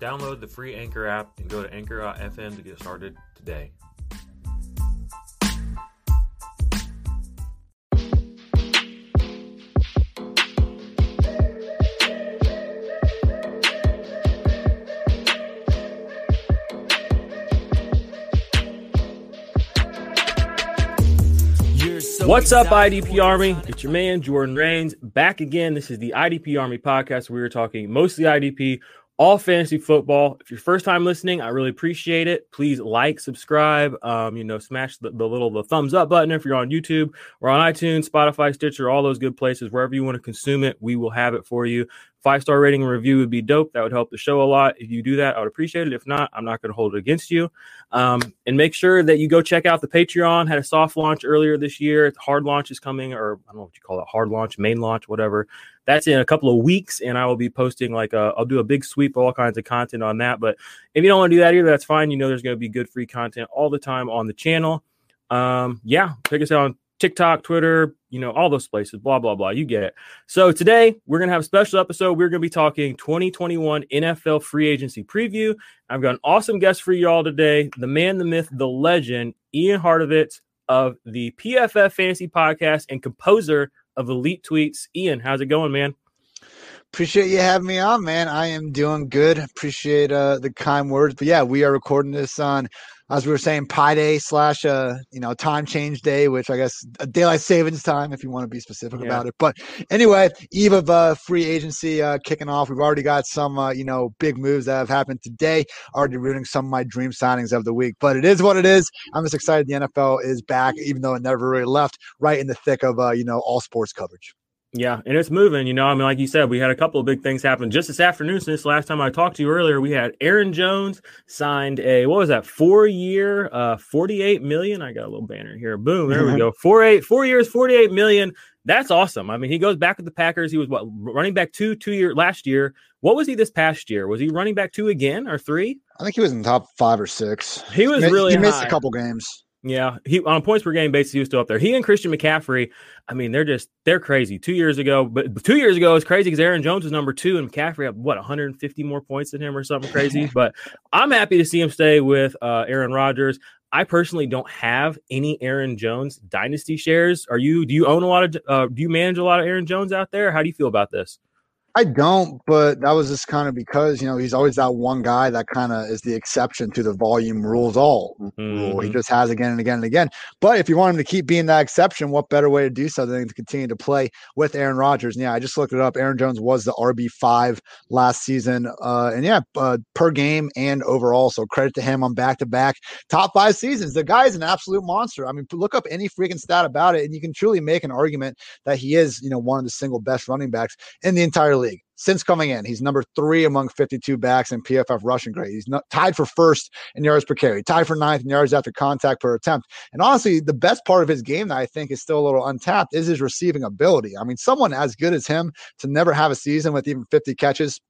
Download the free Anchor app and go to anchor.fm to get started today. What's up, IDP Army? It's your man, Jordan Rains, back again. This is the IDP Army podcast. We are talking mostly IDP, all fantasy football. If you're first time listening, I really appreciate it. Please like, subscribe, um, you know, smash the, the little the thumbs up button if you're on YouTube or on iTunes, Spotify, Stitcher, all those good places. Wherever you want to consume it, we will have it for you. Five star rating and review would be dope. That would help the show a lot. If you do that, I would appreciate it. If not, I'm not going to hold it against you. Um, and make sure that you go check out the Patreon. Had a soft launch earlier this year. Hard launch is coming, or I don't know what you call it, hard launch, main launch, whatever. That's in a couple of weeks, and I will be posting like I'll do a big sweep of all kinds of content on that. But if you don't want to do that either, that's fine. You know, there's going to be good free content all the time on the channel. Um, yeah, check us out on TikTok, Twitter, you know, all those places, blah, blah, blah. You get it. So today we're going to have a special episode. We're going to be talking 2021 NFL free agency preview. I've got an awesome guest for you all today the man, the myth, the legend, Ian Hartitz of the PFF Fantasy Podcast and composer of Elite Tweets. Ian, how's it going, man? Appreciate you having me on, man. I am doing good. Appreciate uh, the kind words. But yeah, we are recording this on as we were saying, Pi Day slash uh, you know, time change day, which I guess a daylight savings time, if you want to be specific yeah. about it. But anyway, eve of uh, free agency uh, kicking off. We've already got some uh, you know big moves that have happened today. Already rooting some of my dream signings of the week. But it is what it is. I'm just excited the NFL is back, even though it never really left, right in the thick of uh, you know all sports coverage. Yeah, and it's moving. You know, I mean, like you said, we had a couple of big things happen just this afternoon. Since last time I talked to you earlier, we had Aaron Jones signed a what was that four year, uh, forty eight million. I got a little banner here. Boom, there mm-hmm. we go. Four eight, four years, forty eight million. That's awesome. I mean, he goes back with the Packers. He was what running back two, two year last year. What was he this past year? Was he running back two again or three? I think he was in top five or six. He was he really he high. missed a couple games. Yeah, he on points per game basis, he was still up there. He and Christian McCaffrey, I mean, they're just they're crazy. Two years ago, but two years ago is crazy because Aaron Jones was number two and McCaffrey had what 150 more points than him or something crazy. but I'm happy to see him stay with uh, Aaron Rodgers. I personally don't have any Aaron Jones dynasty shares. Are you? Do you own a lot of? Uh, do you manage a lot of Aaron Jones out there? How do you feel about this? I don't, but that was just kind of because you know he's always that one guy that kind of is the exception to the volume rules all mm-hmm. rule. He mm-hmm. just has again and again and again. But if you want him to keep being that exception, what better way to do so than to continue to play with Aaron Rodgers? And yeah, I just looked it up. Aaron Jones was the RB five last season, uh, and yeah, uh, per game and overall. So credit to him on back to back top five seasons. The guy is an absolute monster. I mean, look up any freaking stat about it, and you can truly make an argument that he is you know one of the single best running backs in the entire league league since coming in. He's number three among 52 backs in PFF rushing grade. He's not, tied for first in yards per carry, tied for ninth in yards after contact per attempt. And honestly, the best part of his game that I think is still a little untapped is his receiving ability. I mean, someone as good as him to never have a season with even 50 catches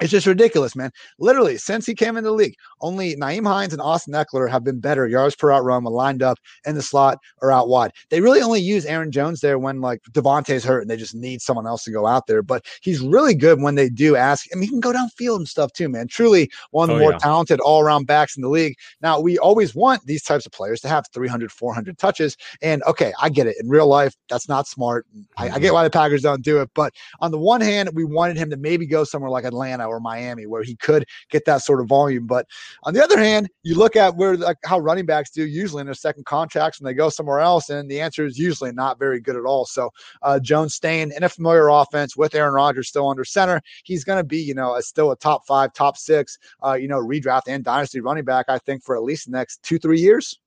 it's just ridiculous, man. Literally, since he came in the league, only Nyheim Hines and Austin Ekeler have been better yards per out run when lined up in the slot or out wide. They really only use Aaron Jones there when like Davante's hurt and they just need someone else to go out there. But he's really good when they do ask. I mean, he can go downfield and stuff too, man. Truly one of the oh, more yeah. talented all around backs in the league. Now, we always want these types of players to have 300, 400 touches. And okay, I get it. In real life, that's not smart. I, I mm-hmm. get why the Packers don't do it. But on the one hand, we wanted him to maybe go somewhere like Atlanta Atlanta or Miami where he could get that sort of volume. But on the other hand, you look at where like how running backs do usually in their second contracts when they go somewhere else, and the answer is usually not very good at all. So uh, Jones staying in a familiar offense with Aaron Rodgers still under center, he's going to be you know a, still a top five, top six, uh, you know redraft and dynasty running back. I think for at least the next two three years.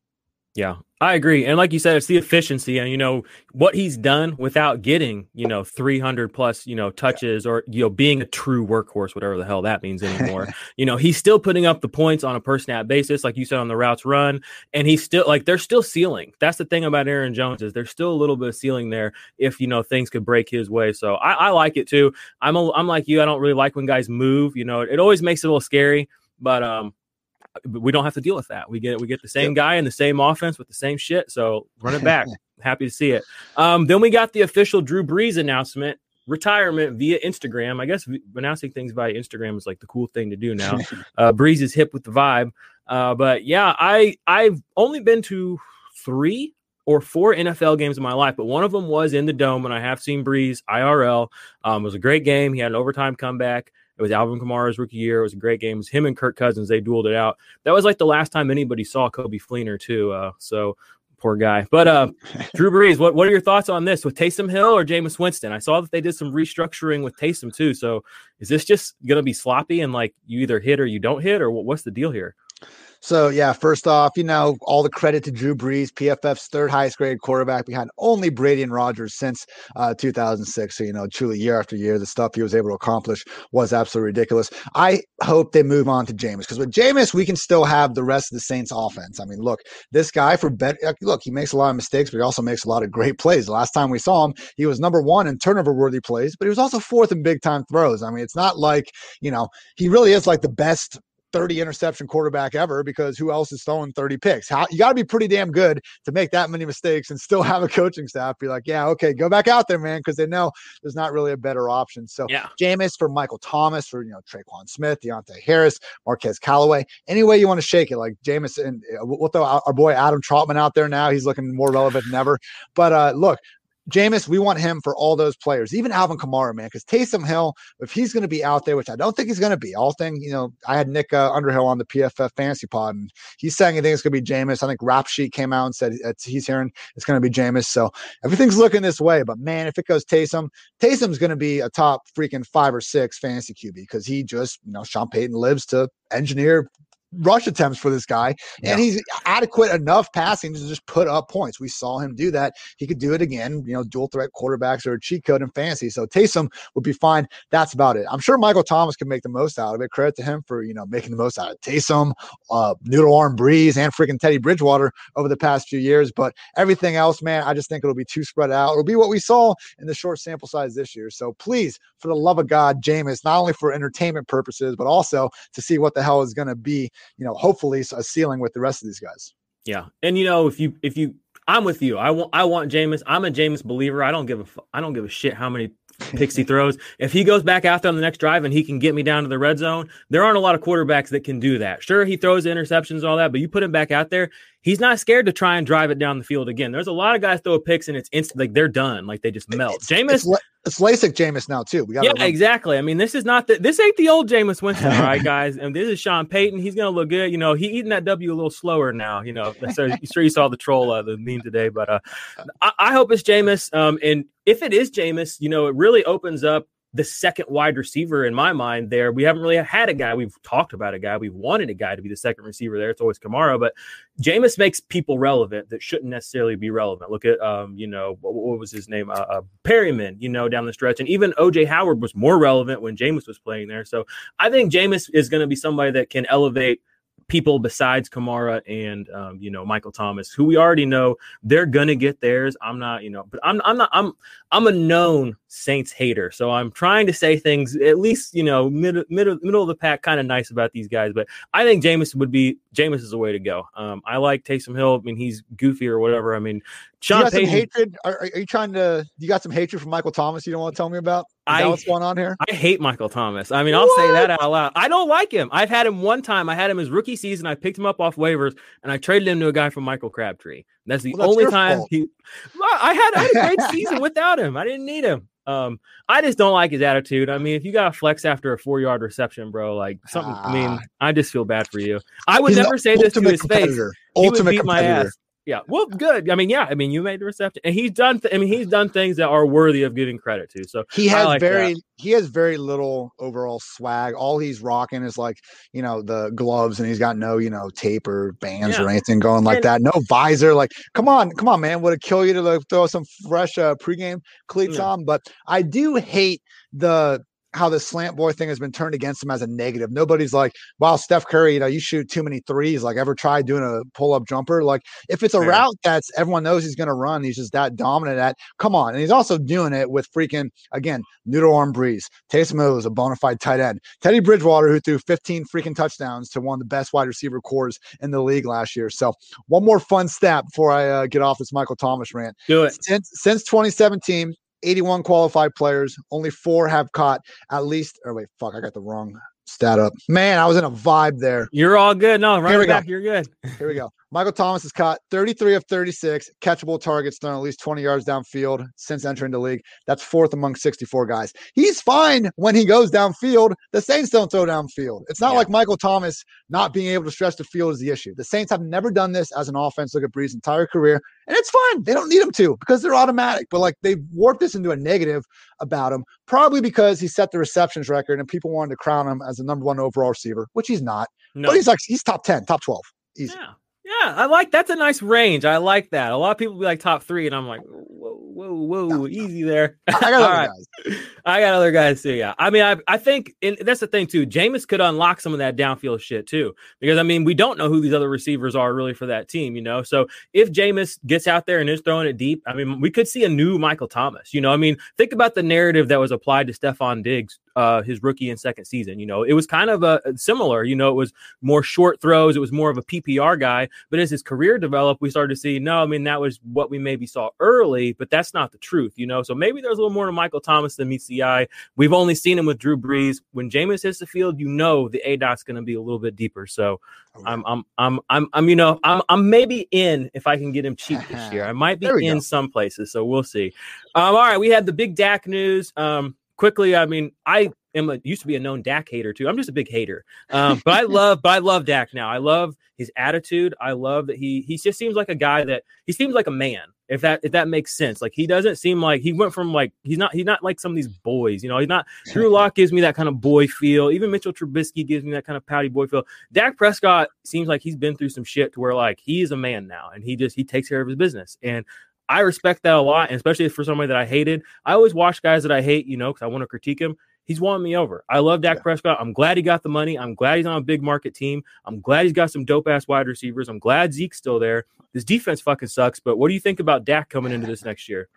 Yeah, I agree. And like you said, it's the efficiency and, you know, what he's done without getting, you know, 300 plus, you know, touches or, you know, being a true workhorse, whatever the hell that means anymore. you know, he's still putting up the points on a per snap basis, like you said on the routes run. And he's still like, they're still ceiling. That's the thing about Aaron Jones is there's still a little bit of ceiling there if, you know, things could break his way. So I, I like it too. I'm, a, I'm like you. I don't really like when guys move, you know, it always makes it a little scary, but, um, we don't have to deal with that. We get we get the same yep. guy in the same offense with the same shit. So run it back. Happy to see it. Um, then we got the official Drew Brees announcement retirement via Instagram. I guess announcing things via Instagram is like the cool thing to do now. Uh, Brees is hip with the vibe. Uh, but yeah, I I've only been to three or four NFL games in my life, but one of them was in the dome, and I have seen Brees IRL. Um, it was a great game. He had an overtime comeback. Was Alvin Kamara's rookie year. It was a great game. It was him and Kirk Cousins. They dueled it out. That was like the last time anybody saw Coby Fleener too. Uh, so poor guy. But uh, Drew Brees, what, what are your thoughts on this with Taysom Hill or Jameis Winston? I saw that they did some restructuring with Taysom too. So is this just going to be sloppy and like you either hit or you don't hit, or what's the deal here? So yeah, first off, you know, all the credit to Drew Brees, PFF's third highest grade quarterback behind only Brady and Rodgers since uh, 2006. So you know, truly year after year, the stuff he was able to accomplish was absolutely ridiculous. I hope they move on to Jameis because with Jameis, we can still have the rest of the Saints offense. I mean, look, this guy for bet, look, he makes a lot of mistakes, but he also makes a lot of great plays. The last time we saw him, he was number one in turnover worthy plays, but he was also fourth in big time throws. I mean, it's not like you know he really is like the best 30 interception quarterback ever because who else is throwing 30 picks? How you got to be pretty damn good to make that many mistakes and still have a coaching staff be like, yeah, okay, go back out there, man, because they know there's not really a better option. So, yeah, Jameis for Michael Thomas for you know Tre'Quan Smith, Deonte Harris, Marquez Callaway, any way you want to shake it. Like Jameis and uh, we'll throw our boy Adam Trautman out there now. He's looking more relevant than ever. But uh, look, Jameis, we want him for all those players, even Alvin Kamara, man, because Taysom Hill, if he's going to be out there, which I don't think he's going to be, all thing, you know, I had Nick uh, Underhill on the PFF fantasy pod, and he's saying he thinks it's going to be Jameis. I think Rap Sheet came out and said he's hearing it's going to be Jameis. So everything's looking this way. But man, if it goes Taysom, Taysom's going to be a top freaking five or six fantasy QB because he just, you know, Sean Payton lives to engineer rush attempts for this guy, yeah. and he's adequate enough passing to just put up points. We saw him do that. He could do it again. You know, dual threat quarterbacks are a cheat code in fantasy. So Taysom would be fine. That's about it. I'm sure Michael Thomas can make the most out of it. Credit to him for you know making the most out of Taysom, uh, Noodle Arm Brees, and freaking Teddy Bridgewater over the past few years. But everything else, man, I just think it'll be too spread out. It'll be what we saw in the short sample size this year. So please, for the love of God, Jameis, not only for entertainment purposes, but also to see what the hell is going to be you know, hopefully a ceiling with the rest of these guys. Yeah, and you know, if you if you, I'm with you. I want I want Jameis. I'm a Jameis believer. I don't give a I don't give a shit how many picks he throws. If he goes back out there on the next drive and he can get me down to the red zone, there aren't a lot of quarterbacks that can do that. Sure, he throws interceptions and all that, but you put him back out there, he's not scared to try and drive it down the field again. There's a lot of guys throw picks and it's instant, like they're done, like they just melt. It's, Jameis, it's, it's LASIK Jameis now too. We got yeah, exactly. I mean, this is not the this ain't the old Jameis Winston, all right, guys. And this is Sean Payton. He's gonna look good. You know, he eating that W a little slower now. You know, so you sure you saw the troll uh, the meme today, but uh, I, I hope it's Jameis. Um, and if it is Jameis, you know, it really opens up the second wide receiver in my mind there. We haven't really had a guy. We've talked about a guy. We've wanted a guy to be the second receiver there. It's always Kamara, but Jameis makes people relevant that shouldn't necessarily be relevant. Look at, um, you know, what, what was his name? Uh, uh, Perriman, you know, down the stretch. And even OJ Howard was more relevant when Jameis was playing there. So I think Jameis is going to be somebody that can elevate – people besides Kamara and um, you know Michael Thomas, who we already know they're gonna get theirs. I'm not, you know, but I'm I'm not I'm I'm a known Saints hater, so I'm trying to say things at least you know middle middle middle of the pack, kind of nice about these guys. But I think Jameis would be Jameis is the way to go. Um, I like Taysom Hill. I mean, he's goofy or whatever. I mean, Sean you got Payton, some hatred. Are, are, you trying to? You got some hatred for Michael Thomas? You don't want to tell me about? I, what's going on here? I hate Michael Thomas. I mean, I'll say that out loud. I don't like him. I've had him one time. I had him his rookie season. I picked him up off waivers and I traded him to a guy from Michael Crabtree. That's the well, that's only time fault. he. I had, I had a great season without him. I didn't need him. Um, I just don't like his attitude. I mean, if you got a flex after a four yard reception, bro, like something. I mean, ah. I just feel bad for you. I would never say this to his face. Ultimate he would beat my ass. Yeah. Well, good. I mean, yeah. I mean, you made the reception, and he's done. Th- I mean, he's done things that are worthy of giving credit to. So he has like very, that. he has very little overall swag. All he's rocking is like, you know, the gloves, and he's got no, you know, tape or bands yeah. or anything going like and, that. No visor. Like, come on, come on, man. Would it kill you to like, throw some fresh uh, pregame cleats yeah. on? But I do hate the how the slant boy thing has been turned against him as a negative. Nobody's like, wow, Steph Curry, you know, you shoot too many threes. Like, ever tried doing a pull up jumper? Like, if it's a Fair. route that's everyone knows he's going to run, he's just that dominant at, come on. And he's also doing it with freaking, again, noodle arm Brees. Taysom Hill is a bona fide tight end. Teddy Bridgewater, who threw 15 freaking touchdowns to one of the best wide receiver cores in the league last year. So, one more fun stat before I uh, get off this Michael Thomas rant. Do it. Since, since 2017, 81 qualified players. Only four have caught at least. Or wait, fuck, I got the wrong stat up. Man, I was in a vibe there. You're all good. No, right Here we back. Go. You're good. Here we go. Michael Thomas has caught 33 of 36 catchable targets thrown at least 20 yards downfield since entering the league. That's fourth among 64 guys. He's fine when he goes downfield. The Saints don't throw downfield. It's not yeah. like Michael Thomas not being able to stretch the field is the issue. The Saints have never done this as an offense. Look at Brees' entire career, and it's fine. They don't need him to because they're automatic. But like they've warped this into a negative about him, probably because he set the receptions record and people wanted to crown him as the number one overall receiver, which he's not. No. But he's like he's top 10, top 12. Easy. Yeah. Yeah, I like that's a nice range. I like that. A lot of people be like top three, and I'm like, whoa, whoa, whoa, no. easy there. I got other right. guys. I got other guys too. Yeah, I mean, I I think and that's the thing too. Jameis could unlock some of that downfield shit too, because I mean, we don't know who these other receivers are really for that team, you know. So if Jameis gets out there and is throwing it deep, I mean, we could see a new Michael Thomas. You know, I mean, think about the narrative that was applied to Stefon Diggs uh, his rookie and second season. You know, it was kind of a similar. You know, it was more short throws. It was more of a PPR guy. But as his career developed, we started to see. No, I mean that was what we maybe saw early, but that's not the truth. You know, so maybe there's a little more to Michael Thomas than meets the eye. We've only seen him with Drew Brees. When Jameis hits the field, you know the A dot's going to be a little bit deeper. So oh, I'm, I'm, I'm, I'm, I'm, you know, I'm, I'm maybe in if I can get him cheap this year. I might be in go. some places, so we'll see. Um, all right, we had the big Dak news. Um, quickly, I mean, I am a, used to be a known Dak hater too. I'm just a big hater, um, but I love, but I love Dak now. I love his attitude. I love that he he just seems like a guy that he seems like a man. If that if that makes sense, like he doesn't seem like he went from like he's not he's not like some of these boys. You know, he's not. Drew Lock gives me that kind of boy feel. Even Mitchell Trubisky gives me that kind of pouty boy feel. Dak Prescott seems like he's been through some shit to where like he is a man now, and he just he takes care of his business and. I respect that a lot, and especially for somebody that I hated. I always watch guys that I hate, you know, because I want to critique him. He's won me over. I love Dak yeah. Prescott. I'm glad he got the money. I'm glad he's on a big market team. I'm glad he's got some dope ass wide receivers. I'm glad Zeke's still there. This defense fucking sucks. But what do you think about Dak coming into this next year?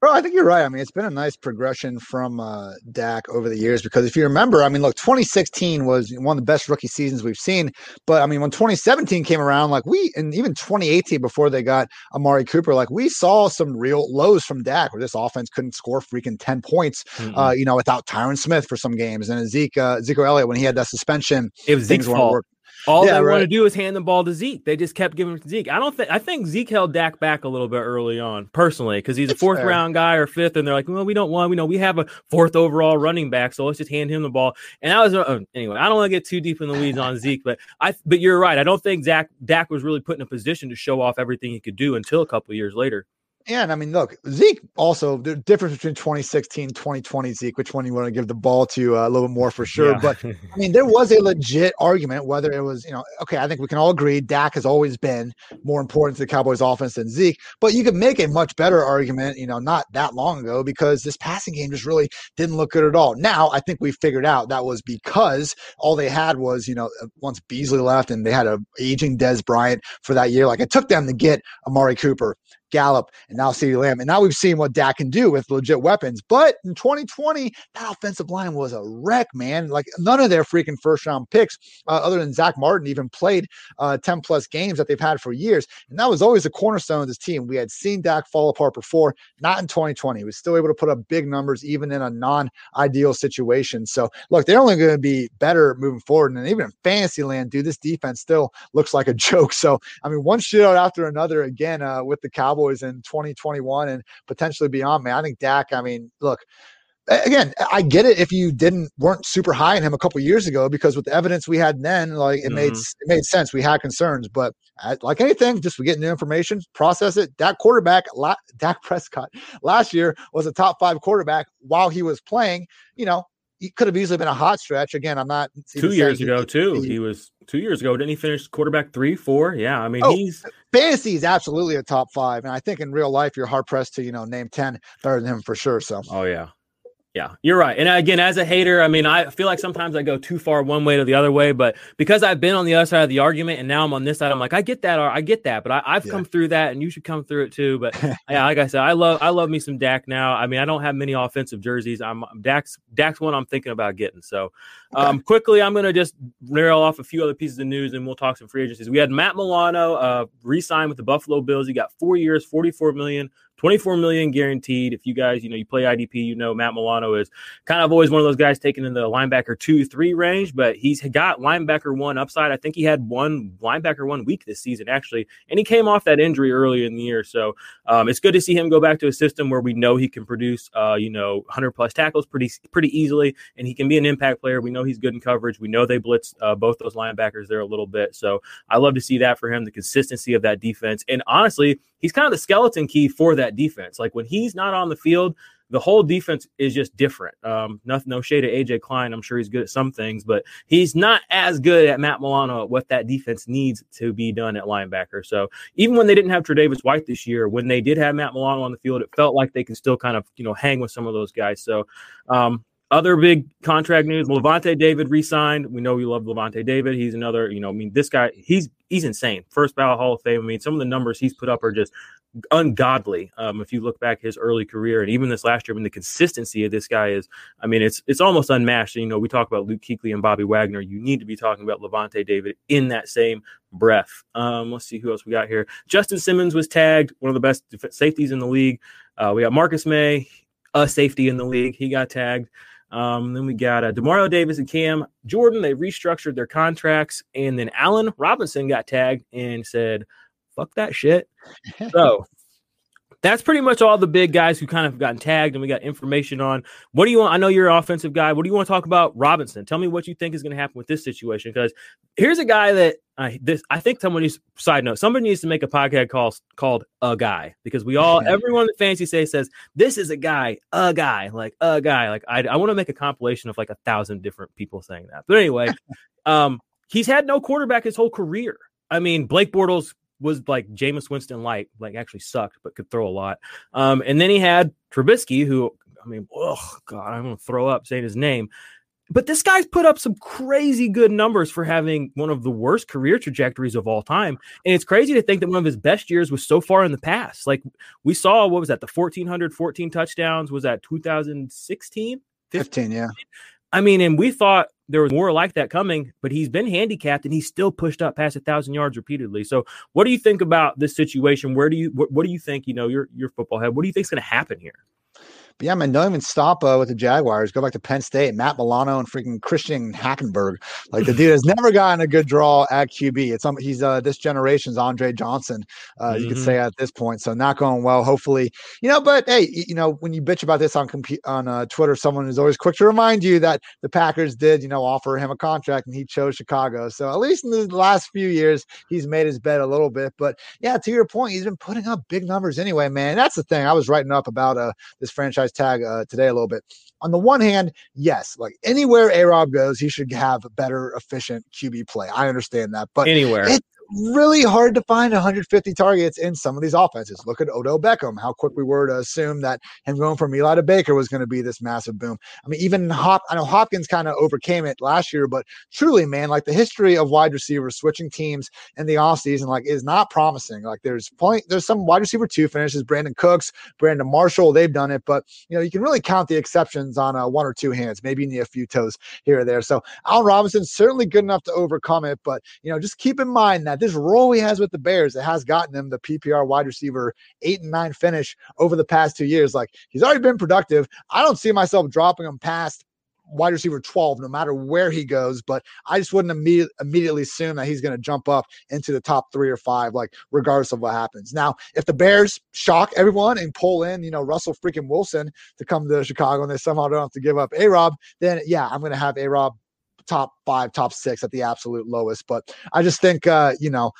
Bro, I think you're right. I mean, it's been a nice progression from uh, Dak over the years because if you remember, I mean, look, 2016 was one of the best rookie seasons we've seen. But I mean, when 2017 came around, like we, and even 2018 before they got Amari Cooper, like we saw some real lows from Dak where this offense couldn't score freaking 10 points, mm-hmm. uh, you know, without Tyron Smith for some games and Zeke, uh, Ezekiel Elliott when he had that suspension. It was Zeke's fault. All yeah, they right. want to do is hand the ball to Zeke. They just kept giving it to Zeke. I don't think I think Zeke held Dak back a little bit early on, personally, because he's a fourth fair. round guy or fifth, and they're like, well, we don't want, we know we have a fourth overall running back, so let's just hand him the ball. And I was uh, anyway. I don't want to get too deep in the weeds on Zeke, but I but you're right. I don't think Zach Dak was really put in a position to show off everything he could do until a couple years later. And I mean, look, Zeke also the difference between 2016, 2020 Zeke, which one you want to give the ball to uh, a little bit more for sure. Yeah. But I mean, there was a legit argument whether it was, you know, okay, I think we can all agree Dak has always been more important to the Cowboys offense than Zeke, but you could make a much better argument, you know, not that long ago because this passing game just really didn't look good at all. Now, I think we figured out that was because all they had was, you know, uh, once Beasley left and they had a aging Dez Bryant for that year, like it took them to get Amari Cooper Gallup, and now CeeDee Lamb. And now we've seen what Dak can do with legit weapons. But in 2020, that offensive line was a wreck, man. Like none of their freaking first round picks, uh, other than Zack Martin, even played uh, 10 plus games that they've had for years. And that was always the cornerstone of this team. We had seen Dak fall apart before, not in 2020. He was still able to put up big numbers, even in a non ideal situation. So, look, they're only going to be better moving forward. And even in fantasy land, dude, this defense still looks like a joke. So, I mean, one shootout after another again uh, with the Cowboys. Cowboys in 2021 and potentially beyond, man. I think Dak, I mean, look, again, I get it if you didn't weren't super high on him a couple years ago because with the evidence we had then, like it mm-hmm. made it made sense. We had concerns, but like anything, just we get new information, process it. That quarterback, Dak Prescott, last year was a top five quarterback while he was playing. You know, he could have easily been a hot stretch. Again, I'm not two years ago too. He, he, was two years ago. Didn't he finish quarterback three, four? Yeah, I mean oh, he's fantasy is absolutely a top five, and I think in real life you're hard pressed to you know name ten better than him for sure. So oh yeah, yeah, you're right. And again, as a hater, I mean, I feel like sometimes I go too far one way to the other way, but because I've been on the other side of the argument and now I'm on this side, I'm like, I get that, or I get that, but I, have yeah. come through that, and you should come through it too. But yeah, like I said, I love, I love me some Dak now. I mean, I don't have many offensive jerseys. I'm Dak's, Dak's one I'm thinking about getting. So, um, okay. quickly, I'm gonna just rail off a few other pieces of news, and we'll talk some free agencies. We had Matt Milano uh, re-signed with the Buffalo Bills. He got four years, 44 million 24 million guaranteed. If you guys, you know, you play IDP, you know Matt Milano is kind of always one of those guys taken in the linebacker two, three range, but he's got linebacker one upside. I think he had one linebacker one week this season, actually, and he came off that injury early in the year. So um, it's good to see him go back to a system where we know he can produce, uh, you know, 100 plus tackles pretty pretty easily, and he can be an impact player. We know he's good in coverage. We know they blitz uh, both those linebackers there a little bit. So I love to see that for him, the consistency of that defense, and honestly, he's kind of the skeleton key for that defense. Like when he's not on the field, the whole defense is just different. Um, no, no shade to AJ Klein. I'm sure he's good at some things, but he's not as good at Matt Milano at what that defense needs to be done at linebacker. So even when they didn't have Tre'Davious White this year, when they did have Matt Milano on the field, it felt like they can still kind of you know hang with some of those guys. So um, other big contract news: Lavonte David re-signed. We know we love Lavonte David. He's another, you know, I mean, this guy, he's he's insane. First ballot Hall of Fame. I mean, some of the numbers he's put up are just ungodly. Um, if you look back his early career and even this last year, I mean, the consistency of this guy is, I mean, it's it's almost unmatched. You know, we talk about Luke Kuechly and Bobby Wagner. You need to be talking about Lavonte David in that same breath. Um, let's see who else we got here. Justin Simmons was tagged, one of the best safeties in the league. Uh, we got Marcus Maye, a safety in the league. He got tagged. Um, then we got uh, Demario Davis and Cam Jordan. They restructured their contracts, and then Allen Robinson got tagged and said, "Fuck that shit." so that's pretty much all the big guys who kind of gotten tagged and we got information on. What do you want? I know you're an offensive guy. What do you want to talk about Robinson? Tell me what you think is going to happen with this situation because here's a guy that I this I think someone needs side note somebody needs to make a podcast call called a guy because we all everyone that fancy say says this is a guy a guy like a guy like I I want to make a compilation of like a thousand different people saying that. But anyway, um, he's had no quarterback his whole career. I mean, Blake Bortles was like Jameis Winston light, like actually sucked, but could throw a lot. Um, and then he had Trubisky, who I mean, oh god, I'm gonna throw up saying his name. But this guy's put up some crazy good numbers for having one of the worst career trajectories of all time. And it's crazy to think that one of his best years was so far in the past. Like we saw, what was that? The 1,414 touchdowns was that 2016? 15, yeah. I mean, and we thought there was more like that coming, but he's been handicapped and he's still pushed up past a thousand yards repeatedly. So, what do you think about this situation? Where do you what, what do you think? You know, your your football head. What do you think is going to happen here? But yeah, man, don't even stop uh, with the Jaguars. Go back to Penn State, Matt Milano and freaking Christian Hackenberg. Like the dude has never gotten a good draw at QB. It's um, he's uh, this generation's Andre Johnson, uh, mm-hmm. you could say at this point. So not going well. Hopefully, you know. But hey, you know when you bitch about this on comp- on uh, Twitter, someone is always quick to remind you that the Packers did, you know, offer him a contract and he chose Chicago. So at least in the last few years, he's made his bed a little bit. But yeah, to your point, he's been putting up big numbers anyway, man. That's the thing. I was writing up about uh, this franchise tag uh, today a little bit. On the one hand, yes, like anywhere A Rob goes, he should have better, efficient QB play. I understand that, but anywhere it, really hard to find 150 targets in some of these offenses. Look at Odell Beckham, how quick we were to assume that him going from Eli to Baker was going to be this massive boom. I mean, even Hop, I know Hopkins kind of overcame it last year, but truly, man, like the history of wide receivers switching teams in the offseason, like is not promising. Like there's point, there's some wide receiver two finishes, Brandin Cooks, Brandon Marshall, they've done it, but you know, you can really count the exceptions on uh, one or two hands, maybe you a few toes here or there. So Al Robinson certainly good enough to overcome it, but you know, just keep in mind that this role he has with the Bears, it has gotten him the PPR wide receiver eight and nine finish over the past two years. Like he's already been productive. I don't see myself dropping him past wide receiver 12 no matter where he goes but i just wouldn't immediate, immediately assume that he's going to jump up into the top three or five like regardless of what happens now if the bears shock everyone and pull in you know russell freaking wilson to come to chicago and they somehow don't have to give up a rob then yeah i'm going to have a rob top five, top six at the absolute lowest. But I just think, uh, you know,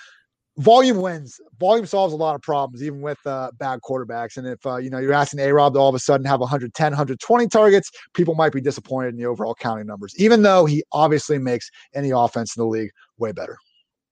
volume wins. Volume solves a lot of problems, even with uh, bad quarterbacks. And if uh, you know you're asking A Rob to all of a sudden have 110, 120 targets, people might be disappointed in the overall counting numbers, even though he obviously makes any offense in the league way better.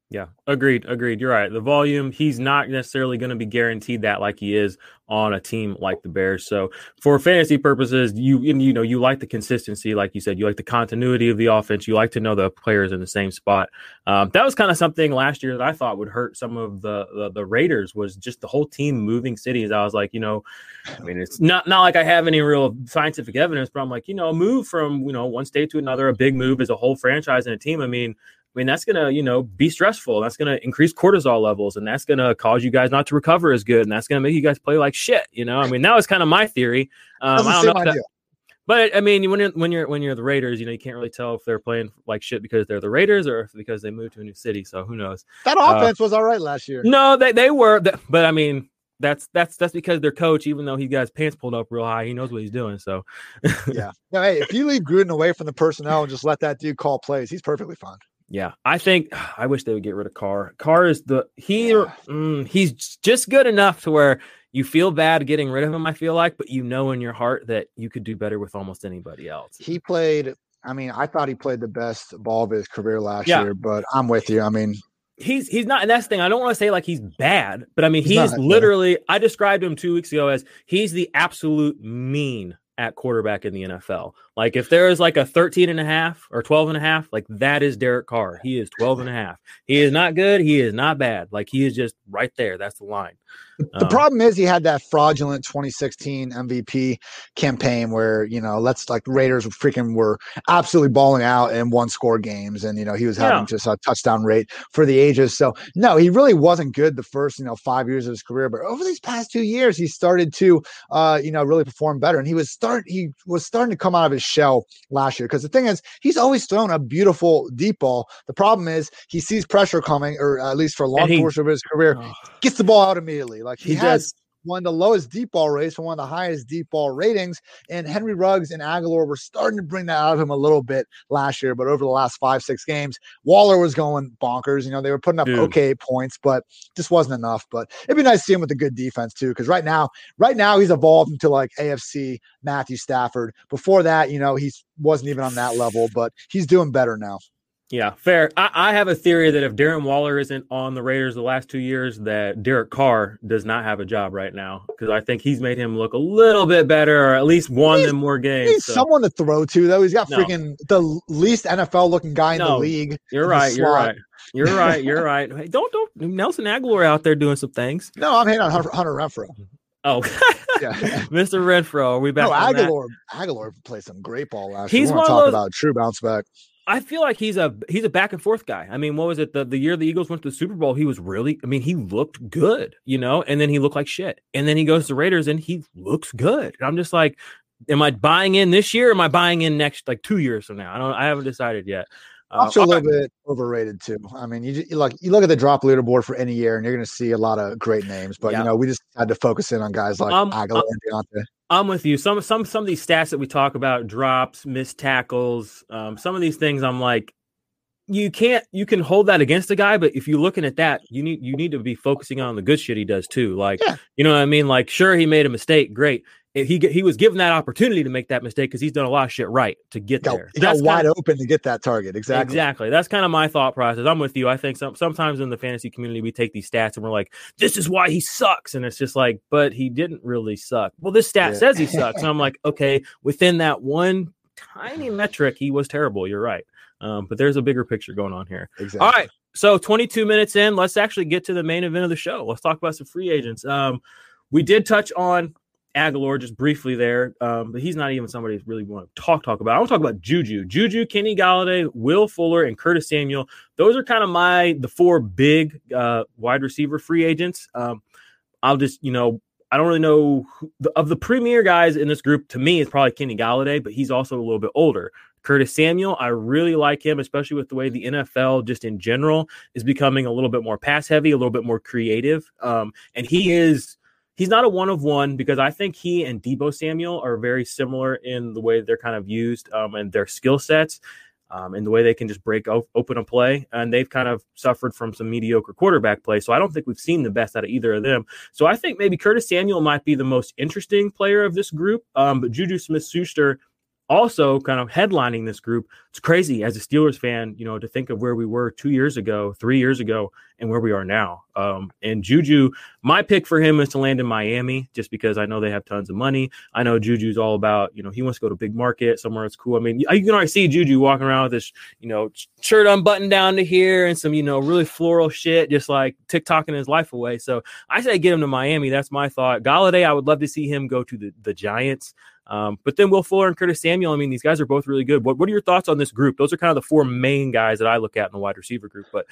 Yeah, agreed. Agreed. You're right. The volume, he's not necessarily going to be guaranteed that like he is on a team like the Bears. So for fantasy purposes, you you know you like the consistency, like you said, you like the continuity of the offense. You like to know the players in the same spot. Um, that was kind of something last year that I thought would hurt some of the, the, the Raiders was just the whole team moving cities. I was like, you know, I mean, it's not not like I have any real scientific evidence, but I'm like, you know, move from you know one state to another, a big move as a whole franchise and a team. I mean I mean, that's going to, you know, be stressful. That's going to increase cortisol levels and that's going to cause you guys not to recover as good. And that's going to make you guys play like shit. You know, I mean, that was kind of my theory. Um, I don't know. That, but I mean, when you're, when you're, when you're the Raiders, you know, you can't really tell if they're playing like shit because they're the Raiders or because they moved to a new city. So who knows? That uh, offense uh, was all right last year. No, they, they were, but I mean, that's that's that's because their coach, even though he got his pants pulled up real high, he knows what he's doing. So yeah. No, hey, if you leave Gruden away from the personnel and just let that dude call plays, he's perfectly fine. Yeah, I think I wish they would get rid of Carr. Carr is the he mm, he's just good enough to where you feel bad getting rid of him. I feel like, but you know in your heart that you could do better with almost anybody else. He played. I mean, I thought he played the best ball of his career last yeah. year, but I'm with you. I mean, he's he's not and that's the thing i don't want to say like he's bad but i mean he's, he's literally i described him two weeks ago as he's the absolute mean at quarterback in the NFL. Like if there is like a 13 and a half or 12 and a half, like that is Derek Carr. He is 12 and a half. He is not good. He is not bad. Like he is just right there. That's the line. The um, problem is he had that fraudulent 2016 MVP campaign where, you know, let's like Raiders freaking were absolutely balling out in one score games. And, you know, he was having yeah. just a touchdown rate for the ages. So, no, he really wasn't good the first, you know, five years of his career. But over these past two years, he started to, uh, you know, really perform better. And he was start, he was starting to come out of his shell last year. Cause the thing is, he's always thrown a beautiful deep ball. The problem is he sees pressure coming, or at least for a long portion of his career, gets the ball out immediately. Like he, he has one of the lowest deep ball rates and one of the highest deep ball ratings. And Henry Ruggs and Agholor were starting to bring that out of him a little bit last year, but over the last five, six games, Waller was going bonkers. You know, they were putting up Dude. okay points, but just wasn't enough. But it'd be nice to see him with a good defense too, because right now, right now he's evolved into like AFC Matthew Stafford. Before that, you know, he wasn't even on that level, but he's doing better now. Yeah, fair. I, I, have a theory that if Darren Waller isn't on the Raiders the last two years, that Derek Carr does not have a job right now because I think he's made him look a little bit better, or at least won he's, them more games. He's so. someone to throw to, though. He's got no. freaking the least NFL looking guy in no, the league. You're right. You're right. You're right. You're right. Hey, don't don't Nelson Agholor out there doing some things. No, I'm hitting on Hunter, Hunter Renfrow. Oh, yeah. Mr. Renfrow, are we back? No, Agholor. Aguilar played some great ball last year. He's one of talk those, about true bounce back I feel like he's a he's a back and forth guy. I mean, what was it the the year the Eagles went to the Super Bowl? He was really, I mean, he looked good, you know, and then he looked like shit, and then he goes to Raiders and he looks good. I'm just like, am I buying in this year? am I buying in next like two years from now? I don't. I haven't decided yet. Uh, a little bit overrated too. I mean, you, you look you look at the drop leaderboard for any year, and you're going to see a lot of great names. But yeah. you know, we just had to focus in on guys like um, Agholor and Diontae. I'm with you. Some some some of these stats that we talk about, drops, missed tackles, um, some of these things, I'm like, you can't you can hold that against a guy, but if you're looking at that, you need you need to be focusing on the good shit he does too. Like, yeah. you know what I mean? Like, sure, he made a mistake, great he he was given that opportunity to make that mistake because he's done a lot of shit right to get got, there. He got wide of, open to get that target. Exactly. Exactly. That's kind of my thought process. I'm with you. I think some, sometimes in the fantasy community we take these stats and we're like, this is why he sucks, and it's just like, but he didn't really suck. Well, this stat yeah. says he sucks, and I'm like, okay, within that one tiny metric, he was terrible. You're right. Um, but there's a bigger picture going on here. Exactly. All right. So 22 minutes in, let's actually get to the main event of the show. Let's talk about some free agents. Um, we did touch on Agholor just briefly there, um, but he's not even somebody really want to talk talk about. I want to talk about Juju, Juju, Kenny Golladay, Will Fuller, and Curtis Samuel. Those are kind of my the four big uh, wide receiver free agents. Um, I'll just you know I don't really know who, of the premier guys in this group. To me, it's probably Kenny Golladay, but he's also a little bit older. Curtis Samuel, I really like him, especially with the way the NFL just in general is becoming a little bit more pass heavy, a little bit more creative, um, and he is he's not a one of one because I think he and Deebo Samuel are very similar in the way they're kind of used um, and their skill sets. Um, and the way they can just break op- open a play. And they've kind of suffered from some mediocre quarterback play. So I don't think we've seen the best out of either of them. So I think maybe Curtis Samuel might be the most interesting player of this group. Um, but Juju Smith Schuster also kind of headlining this group. It's crazy as a Steelers fan, you know, to think of where we were two years ago, three years ago, and where we are now. Um, and Juju, my pick for him is to land in Miami just because I know they have tons of money. I know Juju's all about, you know, he wants to go to big market, somewhere that's cool. I mean, you can already see Juju walking around with this, you know, shirt unbuttoned down to here and some, you know, really floral shit, just like TikToking his life away. So I say get him to Miami. That's my thought. Golladay, I would love to see him go to the, the Giants. Um, but then Will Fuller and Curtis Samuel, I mean, these guys are both really good. What, what are your thoughts on this group? Those are kind of the four main guys that I look at in the wide receiver group. But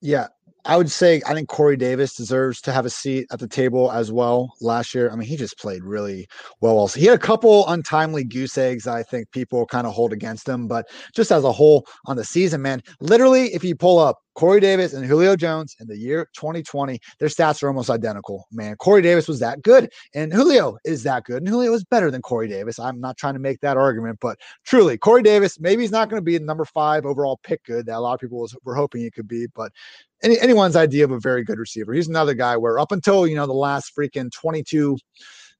yeah, I would say I think Corey Davis deserves to have a seat at the table as well. Last year, I mean, he just played really well. Also, he had a couple untimely goose eggs. I think people kind of hold against him, but just as a whole on the season, man, literally, if you pull up Corey Davis and Julio Jones in the year 2020, their stats are almost identical. Man, Corey Davis was that good, and Julio is that good, and Julio is better than Corey Davis. I'm not trying to make that argument, but truly, Corey Davis, maybe he's not going to be the number five overall pick good that a lot of people was, were hoping he could be, but any, anyone's idea of a very good receiver. He's another guy where up until you know the last freaking 22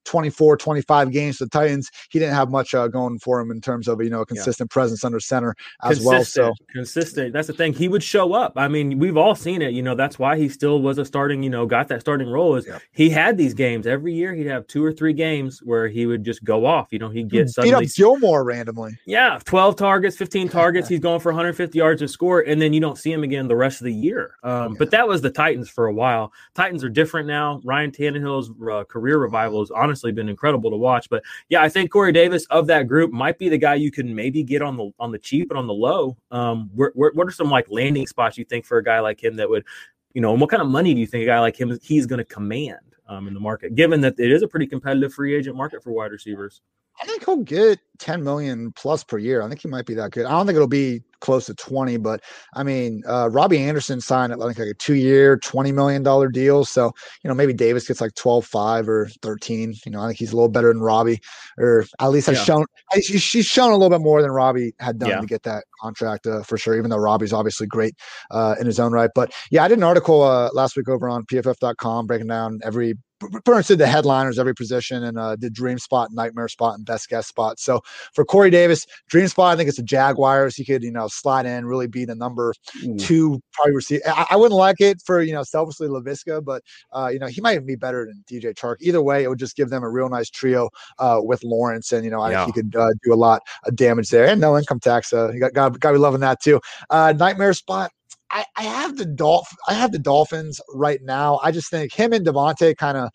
24, 25 games the Titans, he didn't have much uh, going for him in terms of, you know, a consistent yeah. presence under center as consistent, well. So consistent. That's the thing. He would show up. I mean, we've all seen it. You know, that's why he still was a starting, you know, got that starting role is yeah. he had these games every year. He'd have two or three games where he would just go off. You know, he'd get suddenly beat up Gilmore randomly. Yeah. 12 targets, 15 targets. he's going for 150 yards to score. And then you don't see him again the rest of the year. Um, yeah. But that was the Titans for a while. Titans are different now. Ryan Tannehill's uh, career revival is honestly been incredible to watch. But yeah, I think Corey Davis of that group might be the guy you can maybe get on the on the cheap and on the low. Um, what are some like landing spots you think for a guy like him that would, you know, and what kind of money do you think a guy like him he's going to command um, in the market, given that it is a pretty competitive free agent market for wide receivers? I think he'll get 10 million plus per year. I think he might be that good. I don't think it'll be close to 20, but I mean, uh, Robbie Anderson signed I think like a two year, $20 million deal. So, you know, maybe Davis gets like 12, 5 or 13. You know, I think he's a little better than Robbie, or at least has yeah. shown, she's shown a little bit more than Robbie had done yeah. to get that contract uh, for sure, even though Robbie's obviously great uh, in his own right. But yeah, I did an article uh, last week over on pff.com breaking down every pretty much did the headliners every position and uh, did dream spot, nightmare spot, and best guess spot. So for Corey Davis, dream spot, I think it's a Jaguars. He could, you know, slide in, really be the number mm. two probably receive. I, I, wouldn't like it for you know selfishly Laviska, but uh, you know he might even be better than DJ Chark. Either way, it would just give them a real nice trio uh, with Lawrence, and you know I yeah. think he could uh, do a lot of damage there. And no income tax, uh, you got got, got to be loving that too. Uh, nightmare spot. I, I have the Dolph I have the Dolphins right now. I just think him and Davante kind of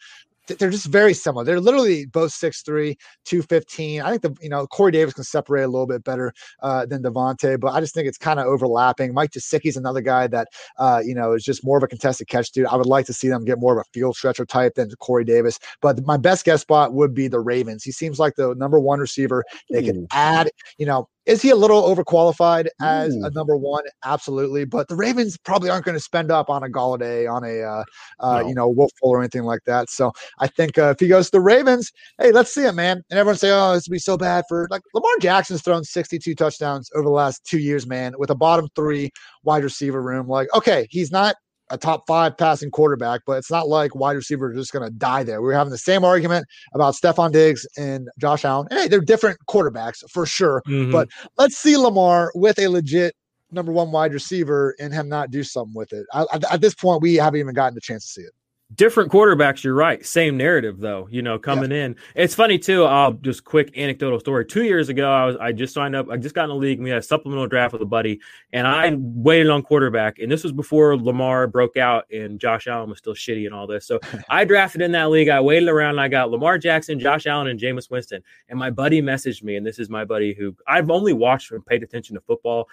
they're just very similar. They're literally both 6'3, 215. I think the you know Corey Davis can separate a little bit better uh, than Davante, but I just think it's kind of overlapping. Mike Gesicki's another guy that uh, you know is just more of a contested catch dude. I would like to see them get more of a field stretcher type than Corey Davis. But my best guess spot would be the Ravens. He seems like the number one receiver. They can add, you know, is he a little overqualified as Ooh. a number one? Absolutely. But the Ravens probably aren't going to spend up on a Golladay, on a uh, uh, no. you know Wolf or anything like that. So I think uh, if he goes to the Ravens, hey, let's see it, man. And everyone say, oh, this would be so bad for like Lamar Jackson's thrown 62 touchdowns over the last two years, man, with a bottom three wide receiver room. Like, okay, he's not a top five passing quarterback, but it's not like wide receivers are just going to die there. We are having the same argument about Stefon Diggs and Josh Allen. Hey, they're different quarterbacks for sure, mm-hmm. but let's see Lamar with a legit number one wide receiver and him not do something with it. I, at this point, we haven't even gotten the chance to see it different quarterbacks you're right same narrative though you know coming yeah. in it's funny too i'll just quick anecdotal story two years ago i was i just signed up i just got in the league we had a supplemental draft with a buddy and i waited on quarterback and this was before lamar broke out and josh allen was still shitty and all this so i drafted in that league i waited around and i got lamar jackson josh allen and Jameis winston and my buddy messaged me and this is my buddy who i've only watched and paid attention to football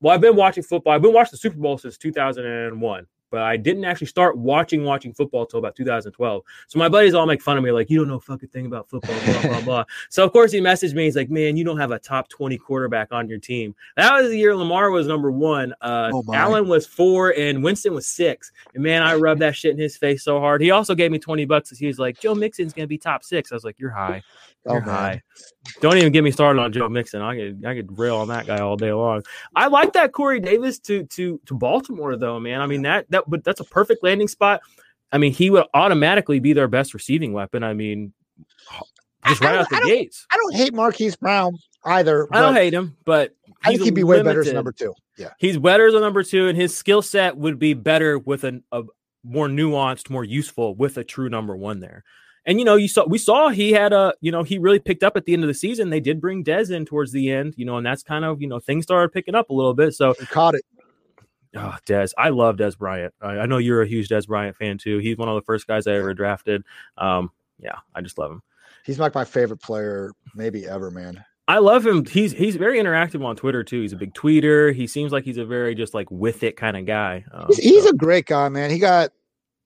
well, I've been watching football. I've been watching the Super Bowl since 2001 but I didn't actually start watching watching football until about 2012. So my buddies all make fun of me, like, you don't know fucking thing about football, blah, blah, blah. So of course he messaged me. He's like, man, you don't have a top 20 quarterback on your team. That was the year Lamar was number one. Uh, oh Allen was four and Winston was six. And man, I rubbed that shit in his face so hard. He also gave me 20 bucks he was like, Joe Mixon's gonna be top six. I was like, You're high. Oh, high. Don't even get me started on Joe Mixon. I could I could rail on that guy all day long. I like that Corey Davis to to to Baltimore though, man. I mean that that but that's a perfect landing spot. I mean, he would automatically be their best receiving weapon. I mean, just right out the I gates. I don't hate Marquise Brown either. I don't hate him, but I think he'd be limited. way better as number two. Yeah, he's better as a number two, and his skill set would be better with an, a more nuanced, more useful with a true number one there. And you know, you saw we saw he had a you know he really picked up at the end of the season. They did bring Dez in towards the end, you know, and that's kind of you know things started picking up a little bit. So he caught it. Oh, Dez. I love Dez Bryant. I, I, know you're a huge Dez Bryant fan too. He's one of the first guys I ever drafted. Um, yeah, I just love him. He's like my favorite player, maybe ever, man. I love him. He's he's very interactive on Twitter too. He's a big tweeter. He seems like he's a very just like with it kind of guy. Um, he's, he's a great guy, man. He got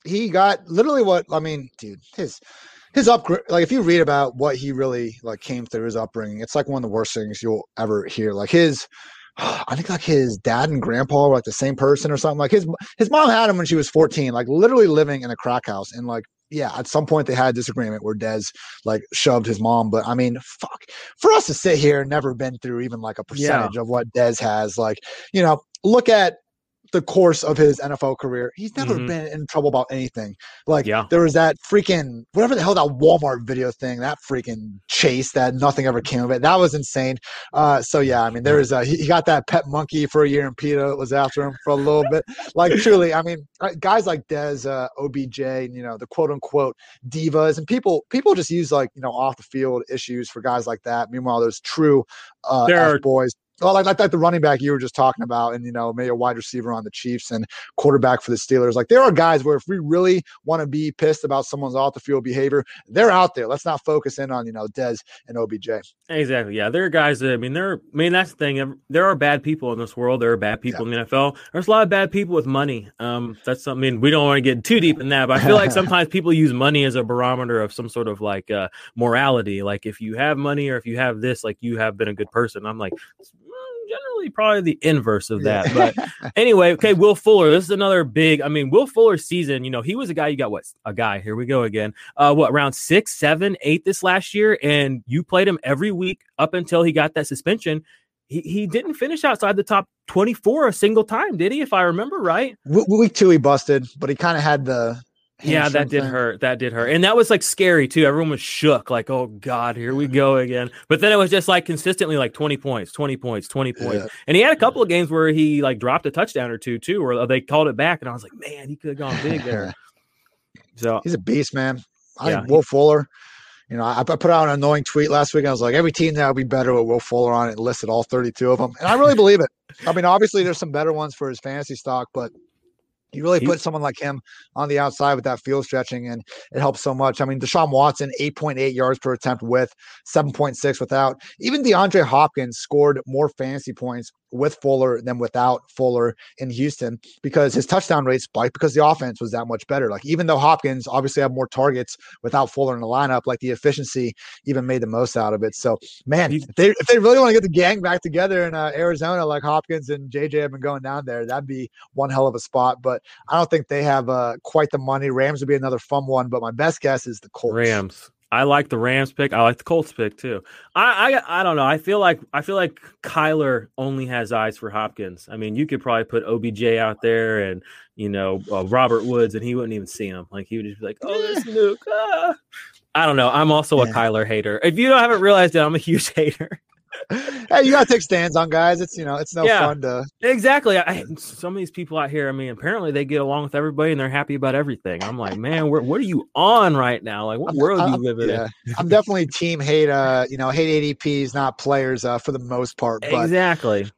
he got literally what I mean, dude. His his up like if you read about what he really like came through his upbringing, it's like one of the worst things you'll ever hear. Like his I think like his dad and grandpa were like the same person or something. Like his his mom had him when she was 14, like literally living in a crack house. And like, yeah, at some point they had a disagreement where Dez like shoved his mom. But I mean, fuck, for us to sit here and never been through even like a percentage yeah. of what Dez has, like, you know, look at the course of his NFL career, he's never mm-hmm. been in trouble about anything. Like yeah. there was that freaking whatever the hell that Walmart video thing, that freaking chase that nothing ever came of it. That was insane. Uh, so yeah, I mean there was a he, got that pet monkey for a year, and PETA was after him for a little bit. Like truly, I mean uh, guys like Dez, uh, OBJ, you know the quote unquote divas, and people people just use like you know off the field issues for guys like that. Meanwhile, there's true uh, there are, boys well, like, like, like the running back you were just talking about, and you know, maybe a wide receiver on the Chiefs and quarterback for the Steelers. Like there are guys where if we really want to be pissed about someone's off the field behavior, they're out there. Let's not focus in on you know Dez and OBJ. Exactly. Yeah, there are guys that I mean, there. I mean, that's the thing. There are bad people in this world. There are bad people yeah. in the NFL. There's a lot of bad people with money. Um, that's something. I mean, we don't want to get too deep in that, but I feel like sometimes people use money as a barometer of some sort of like uh, morality. Like if you have money or if you have this, like you have been a good person. I'm like generally probably the inverse of that. But anyway, okay, Will Fuller. This is another big. I mean, Will Fuller's season. You know, he was a guy. You got what? A guy. Here we go again. Uh, what around six, seven, eight this last year, and you played him every week up until he got that suspension. He, he didn't finish outside the top 24 a single time, did he? If I remember right. Week two, he busted, but he kind of had the yeah, that did hurt. That did hurt. And that was like scary too. Everyone was shook, like, oh God, here we go again. But then it was just like consistently like 20 points, 20 points, 20 points. Yeah. And he had a couple of games where he like dropped a touchdown or two too, or they called it back. And I was like, man, he could have gone big there. So he's a beast, man. I yeah, Will Fuller. You know, I, I put out an annoying tweet last week. I was like, every team that would be better with Will Fuller on it and listed all 32 of them. And I really believe it. I mean, obviously there's some better ones for his fantasy stock, but You really put someone like him on the outside with that field stretching, and it helps so much. I mean, Deshaun Watson, 8.8 yards per attempt with, 7.6 without. Even DeAndre Hopkins scored more fantasy points with Fuller than without Fuller in Houston because his touchdown rate spiked because the offense was that much better. Like, even though Hopkins obviously had more targets without Fuller in the lineup, like the efficiency even made the most out of it. So, man, if they, if they really want to get the gang back together in uh, Arizona, like Hopkins and JJ have been going down there, that'd be one hell of a spot. But I don't think they have uh, quite the money. Rams would be another fun one, but my best guess is the Colts. Rams. I like the Rams pick. I like the Colts pick too. I, I I don't know. I feel like I feel like Kyler only has eyes for Hopkins. I mean, you could probably put OBJ out there and you know uh, Robert Woods, and he wouldn't even see him. Like he would just be like, "Oh, this Nuk." Ah. I don't know. I'm also a Kyler hater. If you don't haven't realized it, I'm a huge hater. Hey, you gotta take stands on guys. It's you know, it's no yeah, fun to exactly. I, some of these people out here, I mean, apparently they get along with everybody and they're happy about everything. I'm like, man, what are you on right now? Like, what I'm, world I'm, you live yeah. in? I'm definitely team hate. Uh, you know, hate ADPs, not players. Uh, for the most part, but, exactly.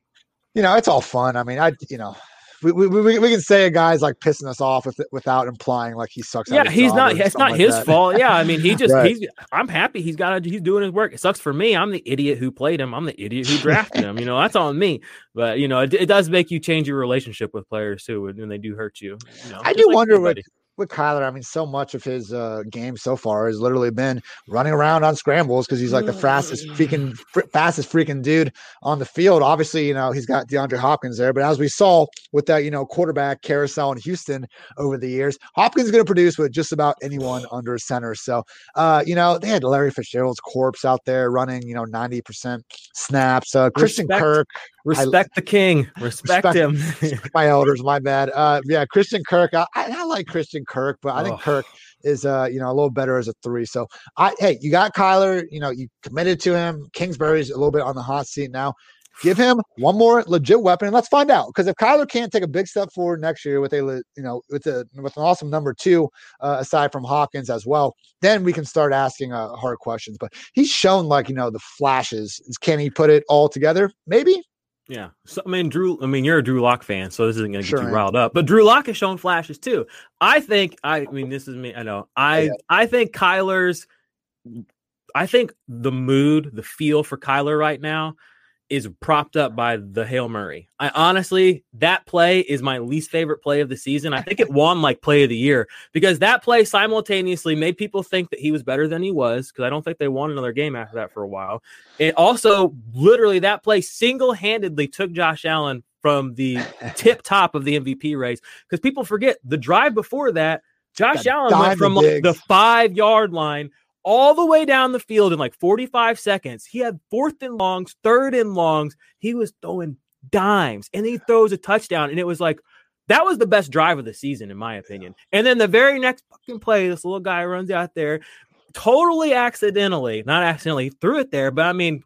You know, it's all fun. I mean, I you know, we, we, we, we can say a guy's like pissing us off with, without implying like he sucks. Yeah, he's not. It's not like his that. fault. Yeah, I mean, he just right. he's. I'm happy he's got. He's doing his work. It sucks for me. I'm the idiot who played him. I'm the idiot who drafted him. You know, that's on me. But you know, it, it, does make you change your relationship with players too, when they do hurt you. you know, I do like wonder what with Kyler, I mean, so much of his uh, game so far has literally been running around on scrambles because he's like the fastest freaking fastest freaking dude on the field. Obviously, you know he's got DeAndre Hopkins there, but as we saw with that, you know, quarterback carousel in Houston over the years, Hopkins is going to produce with just about anyone under center. So, uh, you know, they had Larry Fitzgerald's corpse out there running, you know, ninety percent snaps. Uh, Christian Respect. Kirk. Respect I, the king. Respect, respect him. my elders, my bad. Uh, yeah, Christian Kirk. I, I like Christian Kirk, but I think oh. Kirk is uh, you know, a little better as a three. So I hey, you got Kyler, you know, you committed to him. Kingsbury's a little bit on the hot seat now. Give him one more legit weapon, and let's find out. Because if Kyler can't take a big step forward next year with a, you know, with a with an awesome number two, uh, aside from Hopkins as well, then we can start asking uh, hard questions. But he's shown like you know the flashes. Can he put it all together? Maybe, yeah. So I mean, Drew. I mean, you're a Drew Lock fan, so this isn't going to get sure, you riled up. But Drew Lock has shown flashes too. I think. I, I mean, this is me. I know. I yeah. I think Kyler's. I think the mood, the feel for Kyler right now is propped up by the Hail Murray. I honestly, that play is my least favorite play of the season. I think it won like play of the year because that play simultaneously made people think that he was better than he was because I don't think they won another game after that for a while. It also literally that play single handedly took Josh Allen from the tip top of the MVP race because people forget the drive before that. Josh Allen went from like the five yard line all the way down the field in like 45 seconds. He had fourth and longs, third and longs. He was throwing dimes and he throws a touchdown. And it was like, that was the best drive of the season, in my opinion. And then the very next fucking play, this little guy runs out there, totally accidentally, not accidentally, threw it there. But I mean,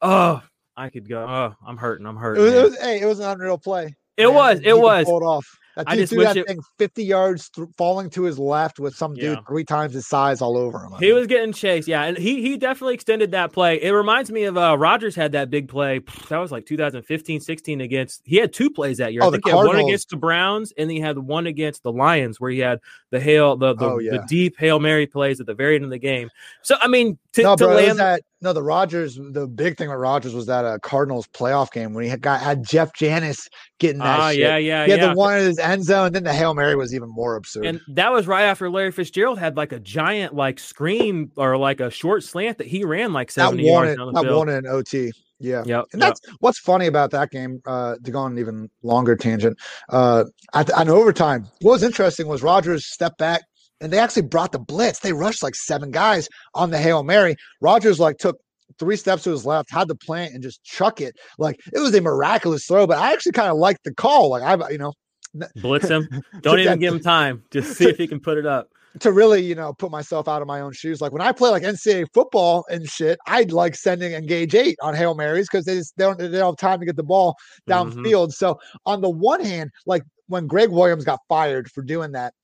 oh, I could go. Oh, I'm hurting. I'm hurting. It was, hey, it was an unreal play. It man. was. It was. Pulled off. That I just threw that it, thing 50 yards th- falling to his left with some dude yeah. three times his size all over him. I he mean. was getting chased, yeah, and he he definitely extended that play. It reminds me of uh Rodgers had that big play. That was like 2015, 16 against. He had two plays that year. Oh, I think he had one against the Browns, and then he had one against the Lions, where he had the hail, the the, oh, yeah. the deep hail mary plays at the very end of the game. So I mean, to, no, to bro, land that no, the Rodgers. The big thing with Rodgers was that uh, Cardinals playoff game when he had got had Jeff Janis getting that. Ah, yeah, yeah, he had yeah. the one in his end zone, and then the hail mary was even more absurd. And that was right after Larry Fitzgerald had like a giant like screen or like a short slant that he ran like seventy that yards. It, that field. one in OT. Yeah. Yep, and that's yep. what's funny about that game, uh, to go on an even longer tangent. Uh, at, at overtime, what was interesting was Rodgers stepped back, and they actually brought the blitz. They rushed like seven guys on the Hail Mary. Rodgers like took three steps to his left, had the plant and just chuck it. Like it was a miraculous throw, but I actually kind of liked the call. Like I, you know, blitz him. Don't even give him time. Just see if he can put it up. To really, you know, put myself out of my own shoes. Like when I play like NCAA football and shit, I'd like sending engage eight on Hail Marys because they just they don't, they don't have time to get the ball downfield. Mm-hmm. So on the one hand, like when Gregg Williams got fired for doing that,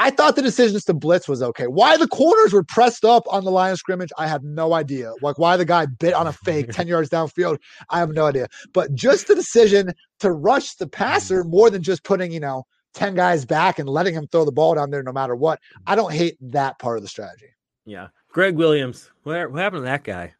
I thought the decisions to blitz was okay. Why the corners were pressed up on the line of scrimmage, I have no idea. Like why the guy bit on a fake 10 yards downfield, I have no idea. But just the decision to rush the passer mm. more than just putting, you know, 10 guys back and letting him throw the ball down there no matter what. I don't hate that part of the strategy. Yeah. Gregg Williams, where, what happened to that guy?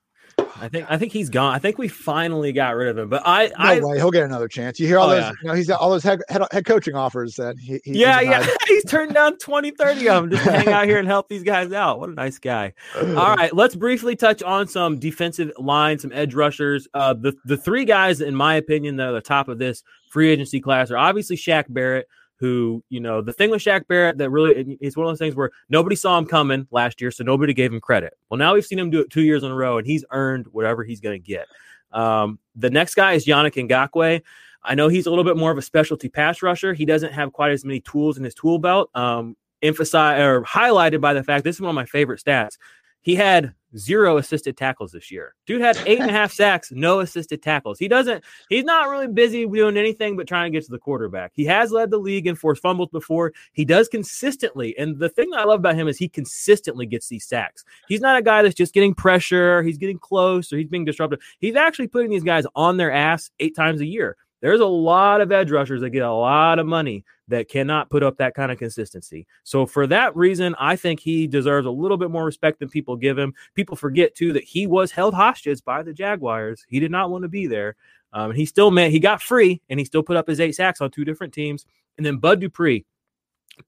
I think I think he's gone. I think we finally got rid of him. But I, no I way, he'll get another chance. You hear all Oh, those, yeah. you know, he's got all those head, head, head coaching offers that he, he yeah, he's yeah, he's turned down 20, 30 of them just to hang out here and help these guys out. What a nice guy. All right, let's briefly touch on some defensive line, some edge rushers. Uh, the the three guys, in my opinion, that are the top of this free agency class are obviously Shaq Barrett, who you know the thing with Shaq Barrett that really it's one of those things where nobody saw him coming last year, so nobody gave him credit. Well, now we've seen him do it two years in a row, and he's earned whatever he's going to get. Um, the next guy is Yannick Ngakoue. I know he's a little bit more of a specialty pass rusher. He doesn't have quite as many tools in his tool belt. Um, emphasized or highlighted by the fact this is one of my favorite stats. He had zero assisted tackles this year. Dude had eight and a half sacks, no assisted tackles. He doesn't, he's not really busy doing anything but trying to get to the quarterback. He has led the league in forced fumbles before. He does consistently. And the thing that I love about him is he consistently gets these sacks. He's not a guy that's just getting pressure, he's getting close, or he's being disruptive. He's actually putting these guys on their ass eight times a year. There's a lot of edge rushers that get a lot of money that cannot put up that kind of consistency. So for that reason, I think he deserves a little bit more respect than people give him. People forget too that he was held hostage by the Jaguars. He did not want to be there. Um, and he still meant he got free and he still put up his eight sacks on two different teams. And then Bud Dupree,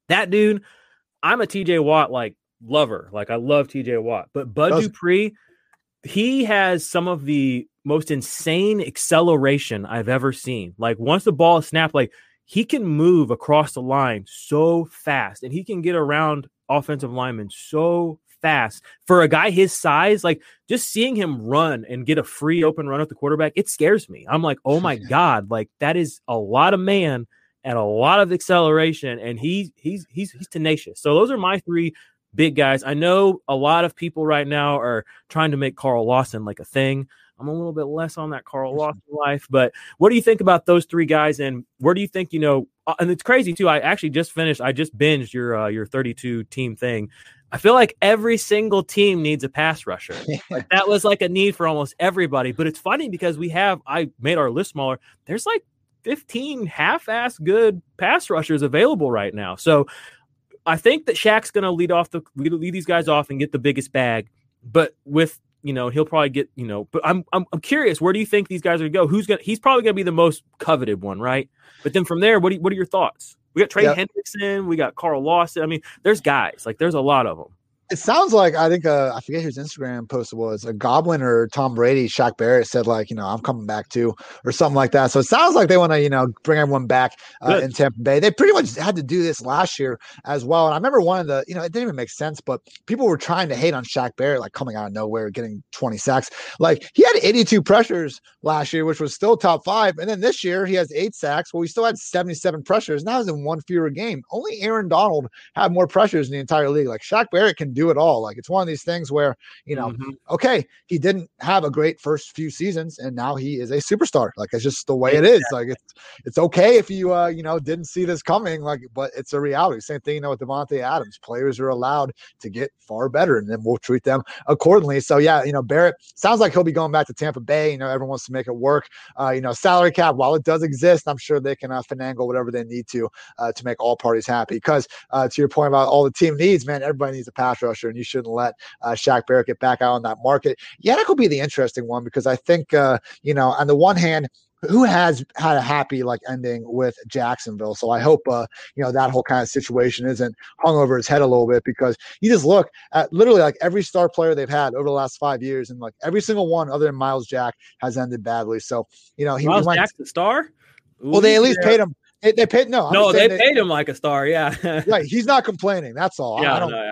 that dude, I'm a TJ Watt like lover. Like I love TJ Watt, but Bud Does- Dupree, he has some of the most insane acceleration I've ever seen. Like once the ball is snapped, like he can move across the line so fast and he can get around offensive linemen so fast for a guy his size. Like just seeing him run and get a free open run at the quarterback, it scares me. I'm like, oh my God, like that is a lot of man and a lot of acceleration. And he's he's he's he's tenacious. So those are my three big guys. I know a lot of people right now are trying to make Carl Lawson like a thing. I'm a little bit less on that Carl Lawson life, but what do you think about those three guys? And where do you think you know? uh, and it's crazy too. I actually just finished. I just binged your uh, your 32 team thing. I feel like every single team needs a pass rusher. Like, that was like a need for almost everybody. But it's funny because we have. I made our list smaller. There's like 15 half-ass good pass rushers available right now. So I think that Shaq's going to lead off the lead, lead these guys off and get the biggest bag. But with you know he'll probably get you know. But I'm I'm, I'm curious. Where do you think these guys are going to go? Who's going? to He's probably going to be the most coveted one, right? But then from there, what do you, what are your thoughts? We got Trey Yeah. Hendrickson. We got Carl Lawson. I mean, there's guys like there's a lot of them. It sounds like I think uh, I forget whose Instagram post it was. A Goblin or Tom Brady, Shaq Barrett said like, you know, I'm coming back too, or something like that. So it sounds like they want to, you know, bring everyone back uh, in Tampa Bay. They pretty much had to do this last year as well. And I remember one of the, you know, it didn't even make sense, but people were trying to hate on Shaq Barrett, like coming out of nowhere, getting 20 sacks. Like he had 82 pressures last year, which was still top five. And then this year he has eight sacks. Well, he still had 77 pressures. Now he's in one fewer game. Only Aaron Donald had more pressures in the entire league. Like Shaq Barrett can do it all. Like it's one of these things where, you know, Mhm. okay, he didn't have a great first few seasons and now he is a superstar. Like it's just the way it is. Like it's it's okay if you uh, you know, didn't see this coming, like, but it's a reality. Same thing, you know, with Davante Adams. Players are allowed to get far better and then we'll treat them accordingly. So yeah, you know, Barrett sounds like he'll be going back to Tampa Bay. You know, everyone wants to make it work. Uh, you know, salary cap, while it does exist, I'm sure they can uh, finagle whatever they need to uh, to make all parties happy. Because uh, to your point about all the team needs, man, everybody needs a pass rusher, and you shouldn't let uh, Shaq Barrett get back out on that market. Yannick will be the interesting one because I think, uh, you know, on the one hand, who has had a happy like ending with Jacksonville. So I hope uh, you know that whole kind of situation isn't hung over his head a little bit because you just look at literally like every star player they've had over the last five years, and like every single one other than Myles Jack has ended badly. So you know he, Myles went, Jackson star. well they at least Ooh, paid him. They, they paid no. I'm No, just they paid him like a star. Yeah. Right, he's not complaining. That's all. I- yeah. I don't no, yeah.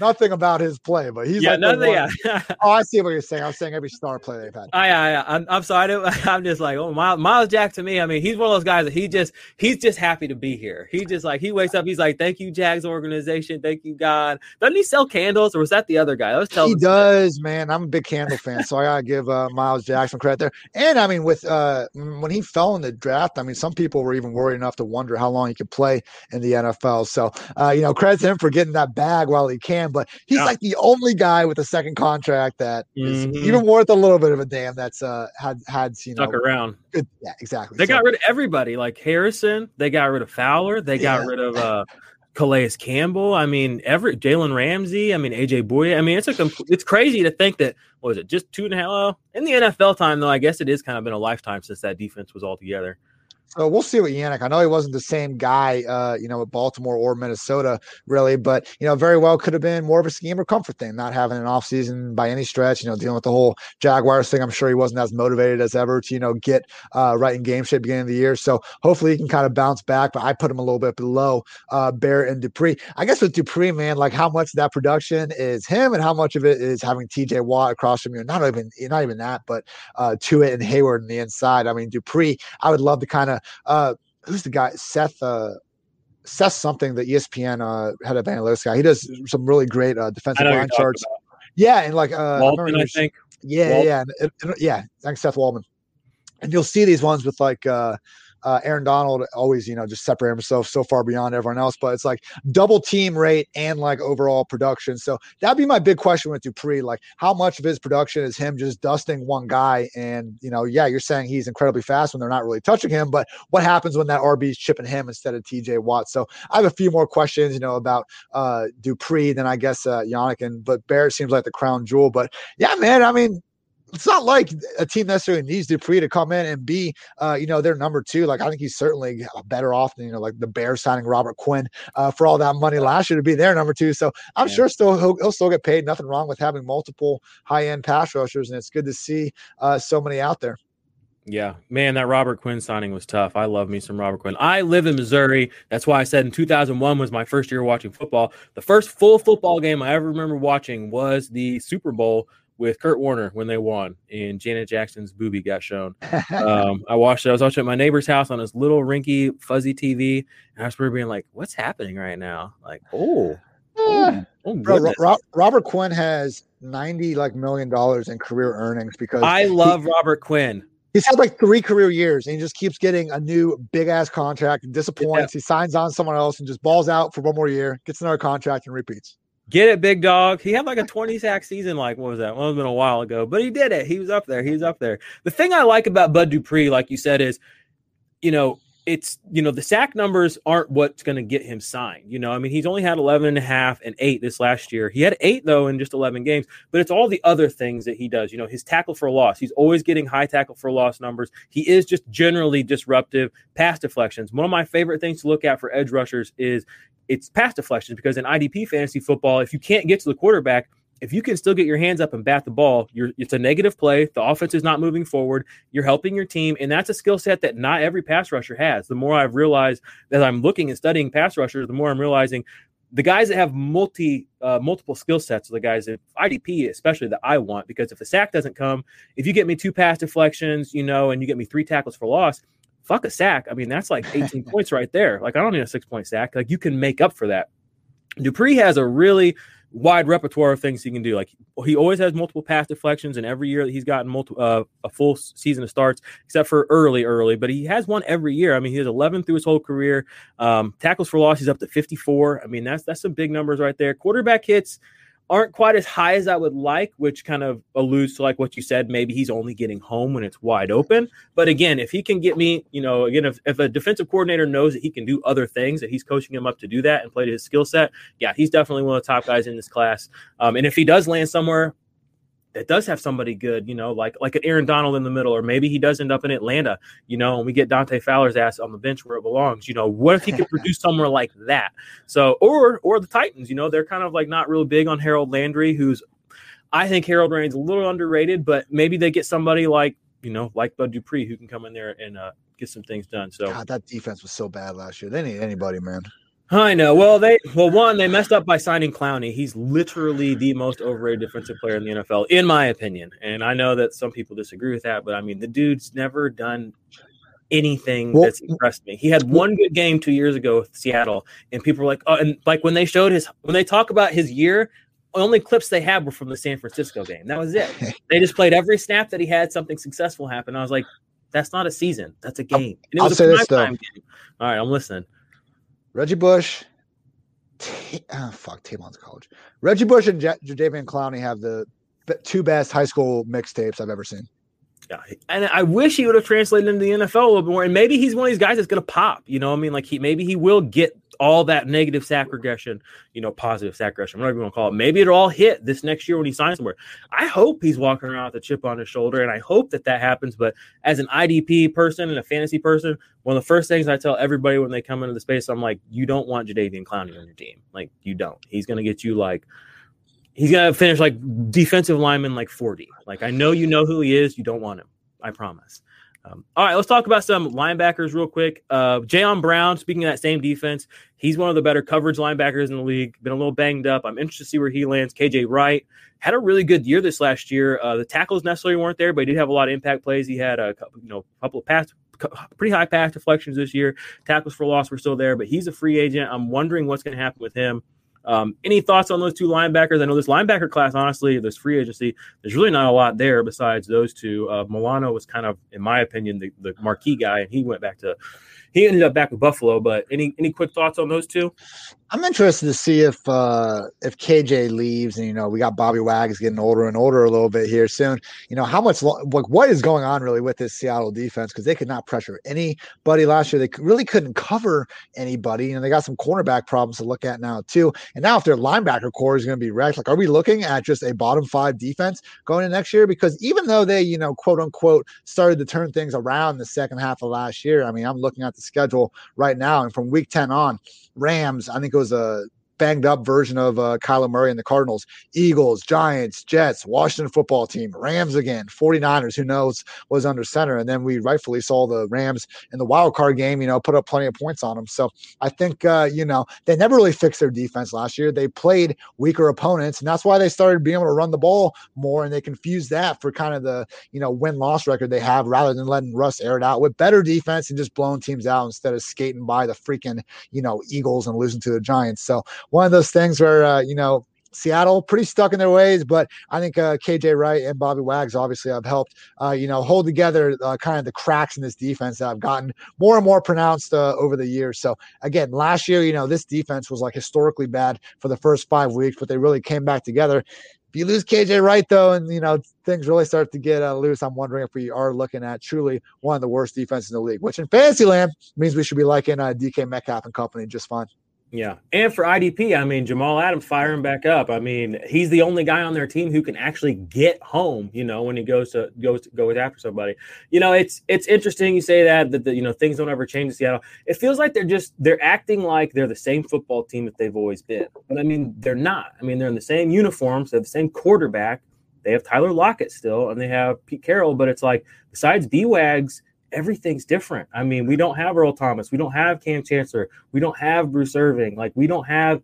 Nothing about his play, but he's yeah. like the Nothing. one- Yeah. Oh, I see what you're saying. I was saying every star player they've had. I, I, I'm, I'm sorry. I'm just like, oh, Myles, Myles Jack to me. I mean, he's one of those guys that he just, he's just happy to be here. He just like, he wakes up, he's like, thank you, Jags organization. Thank you, God. Doesn't he sell candles or was that the other guy? Let's tell He does, man. I'm a big Candle fan, so I gotta give uh, Myles Jackson credit there. And I mean, with uh, when he fell in the draft, I mean, some people were even worried enough to wonder how long he could play in the NFL. So, uh, you know, credit to him for getting that bag while he can. Damn, but he's Yeah. like the only guy with a second contract that is Mhm. even worth a little bit of a damn. That's uh had had you know Stuck around. good. Yeah, exactly. They So- got rid of everybody, like Harrison. They got rid of Fowler. They got Yeah. rid of uh, Calais Campbell. I mean, every Jalen Ramsey. I mean, AJ Bouye. I mean, it's a compl- it's crazy to think that what was it just two and a half in the NFL time though. I guess it is kind of been a lifetime since that defense was all together. So we'll see what Yannick. I know he wasn't the same guy, uh, you know, at Baltimore or Minnesota, really, but you know, very well could have been more of a scheme or comfort thing, not having an offseason by any stretch. You know, dealing with the whole Jaguars thing. I'm sure he wasn't as motivated as ever to you know get uh, right in game shape beginning of the year. So hopefully he can kind of bounce back. But I put him a little bit below uh, Barrett and Dupree. I guess with Dupree, man, like how much of that production is him and how much of it is having T.J. Watt across from you. Not even not even that, but uh, to it and Heyward on the inside. I mean, Dupree. I would love to kind of. Uh, who's the guy? Seth. Uh, Seth something, the E ESPN uh, head of analytics guy. He does some really great uh, defensive know who you're line charts. Yeah, and like uh, I remember Walton, he I think. yeah, yeah, and, and- yeah. Thanks, Seth Waldman. And you'll see these ones with like uh, uh, Aaron Donald, always you know just separate himself so far beyond everyone else. But it's like double team rate and like overall production. So that'd be my big question with Dupree. Like, how much of his production is him just dusting one guy? And you know, yeah, you're saying he's incredibly fast when they're not really touching him. But what happens when that RB is chipping him instead of TJ Watt? So I have a few more questions, you know, about uh, Dupree than I guess uh, Yannick and but Barrett seems like the crown jewel. But yeah, man, I mean, it's not like a team necessarily needs Dupree to come in and be, uh, you know, their number two. Like I think he's certainly better off than you know, like the Bears signing Robert Quinn uh, for all that money last year to be their number two. So I'm Yeah. sure still he'll, he'll still get paid. Nothing wrong with having multiple high end pass rushers, and it's good to see uh, so many out there. Yeah, man, that Robert Quinn signing was tough. I love me some Robert Quinn. I live in Missouri. That's why I said in 2001 was my first year watching football. The first full football game I ever remember watching was the Super Bowl with Kurt Warner when they won and Janet Jackson's booby got shown. Um, I watched it. I was watching at my neighbor's house on his little rinky fuzzy TV, and I was being like, "What's happening right now?" Like, oh, oh, oh Bro, Ro- Robert Quinn has 90 like million dollars in career earnings because I he- love Robert Quinn. He's had like three career years and he just keeps getting a new big ass contract and disappoints. He signs on someone else and just balls out for one more year, gets another contract and repeats. Get it, big dog. He had like a 20 sack season, like what was that? Well, it's been a while ago, but he did it. He was up there. He was up there. The thing I like about Bud Dupree, like you said, is you know, it's you know, the sack numbers aren't what's going to get him signed. You know, I mean, he's only had 11 and a half and eight this last year. He had eight though in just 11 games, but it's all the other things that he does. You know, his tackle for loss. He's always getting high tackle for loss numbers. He is just generally disruptive. Pass deflections. One of my favorite things to look at for edge rushers is it's pass deflections because in IDP fantasy football, if you can't get to the quarterback, if you can still get your hands up and bat the ball, you're it's a negative play. The offense is not moving forward. You're helping your team, and that's a skill set that not every pass rusher has. The more I've realized that I'm looking and studying pass rushers, the more I'm realizing the guys that have multi uh, multiple skill sets are the guys that IDP especially that I want because if the sack doesn't come, if you get me two pass deflections, you know, and you get me three tackles for loss, fuck a sack. I mean, that's like 18 points right there. Like I don't need a six point sack. Like you can make up for that. Dupree has a really wide repertoire of things he can do. Like he always has multiple pass deflections, and every year that he's gotten multiple uh, a full season of starts, except for early, early. But he has one every year. I mean, he has 11 through his whole career. Um, tackles for loss, he's up to 54. I mean, that's that's some big numbers right there. Quarterback hits aren't quite as high as I would like, which kind of alludes to like what you said. Maybe he's only getting home when it's wide open. But again, if he can get me, you know, again, if, if a defensive coordinator knows that he can do other things, that he's coaching him up to do that and play to his skill set, yeah, he's definitely one of the top guys in this class. Um, and if he does land somewhere that does have somebody good, you know, like like an Aaron Donald in the middle, or maybe he does end up in Atlanta, you know, and we get Dante Fowler's ass on the bench where it belongs. You know, what if he could produce somewhere like that? So, or or the Titans, you know, they're kind of like not real big on Harold Landry, who's I think Harold Landry's a little underrated, but maybe they get somebody like you know, like Bud Dupree who can come in there and uh, get some things done. So God, that defense was so bad last year. They need anybody, man. I know. Well, they well one they messed up by signing Clowney. He's literally the most overrated defensive player in the NFL, in my opinion. And I know that some people disagree with that, but I mean the dude's never done anything Well- that's impressed me. He had one good game two years ago with Seattle, and people were like, oh, and like when they showed his when they talk about his year. Only clips they had were from the San Francisco game. That was it. They just played every snap that he had something successful happen. I was like, "That's not a season. That's a game." And it I'll was say a this, prime time game. All right, I'm listening. Reggie Bush, T- oh, fuck, Tavon's college. Reggie Bush and J- Jadeveon Clowney have the two best high school mixtapes I've ever seen. Yeah, and I wish he would have translated into the NFL a little bit more. And maybe he's one of these guys that's going to pop. You know, I mean, like he maybe he will get all that negative sack regression, you know, positive sack regression, whatever you want to call it. Maybe it'll all hit this next year when he signs somewhere. I hope he's walking around with a chip on his shoulder, and I hope that that happens. But as an IDP person and a fantasy person, one of the first things I tell everybody when they come into the space, I'm like, you don't want Jadeveon Clowney on your team. Like, you don't. He's going to get you like he's gonna finish like defensive lineman like 40. Like I know you know who he is, you don't want him. I promise. Um, all right, let's talk about some linebackers real quick. Uh, Jayon Brown, speaking of that same defense, he's one of the better coverage linebackers in the league. Been a little banged up. I'm interested to see where he lands. KJ Wright had a really good year this last year. Uh, the tackles necessarily weren't there, but he did have a lot of impact plays. He had a couple, you know, couple of pass, pretty high pass deflections this year. Tackles for loss were still there, but he's a free agent. I'm wondering what's going to happen with him. Um, any thoughts on those two linebackers? I know this linebacker class, honestly, this free agency, there's really not a lot there besides those two. Uh, Milano was kind of, in my opinion, the, the marquee guy, and he went back to he ended up back with Buffalo. But any any quick thoughts on those two? I'm interested to see if uh if KJ leaves, and you know we got Bobby Wags getting older and older a little bit here soon. You know how much like what is going on really with this Seattle defense because they could not pressure anybody last year. They really couldn't cover anybody, and they got some cornerback problems to look at now too. And now if their linebacker core is going to be wrecked, like are we looking at just a bottom five defense going into next year? Because even though they you know quote unquote started to turn things around the second half of last year, I mean I'm looking at the schedule right now, and from week ten on Rams. I think it was a banged up version of uh, Kyler Murray and the Cardinals, Eagles, Giants, Jets, Washington football team, Rams again, 49ers, who knows, was under center. And then we rightfully saw the Rams in the wild card game, you know, put up plenty of points on them. So I think, uh, you know, they never really fixed their defense last year. They played weaker opponents, and that's why they started being able to run the ball more. And they confused that for kind of the, you know, win loss record they have rather than letting Russ air it out with better defense and just blowing teams out instead of skating by the freaking, you know, Eagles and losing to the Giants. So one of those things where uh, you know Seattle pretty stuck in their ways, but I think uh, KJ Wright and Bobby Wags obviously have helped, uh, you know, hold together uh, kind of the cracks in this defense that have gotten more and more pronounced uh, over the years. So again, last year, you know, this defense was like historically bad for the first five weeks, but they really came back together. If you lose KJ Wright though, and you know things really start to get uh, loose, I'm wondering if we are looking at truly one of the worst defenses in the league, which in fantasy land means we should be liking uh, DK Metcalf and company just fine. Yeah. And for IDP, I mean, Jamal Adams firing back up. I mean, he's the only guy on their team who can actually get home, you know, when he goes to goes to goes after somebody. You know, it's it's interesting you say that that you know things don't ever change in Seattle. It feels like they're just they're acting like they're the same football team that they've always been. But I mean, they're not. I mean, they're in the same uniforms, they have the same quarterback. They have Tyler Lockett still, and they have Pete Carroll, but it's like besides B Wags everything's different. I mean, we don't have Earl Thomas, we don't have Kam Chancellor, we don't have Bruce Irvin, like we don't have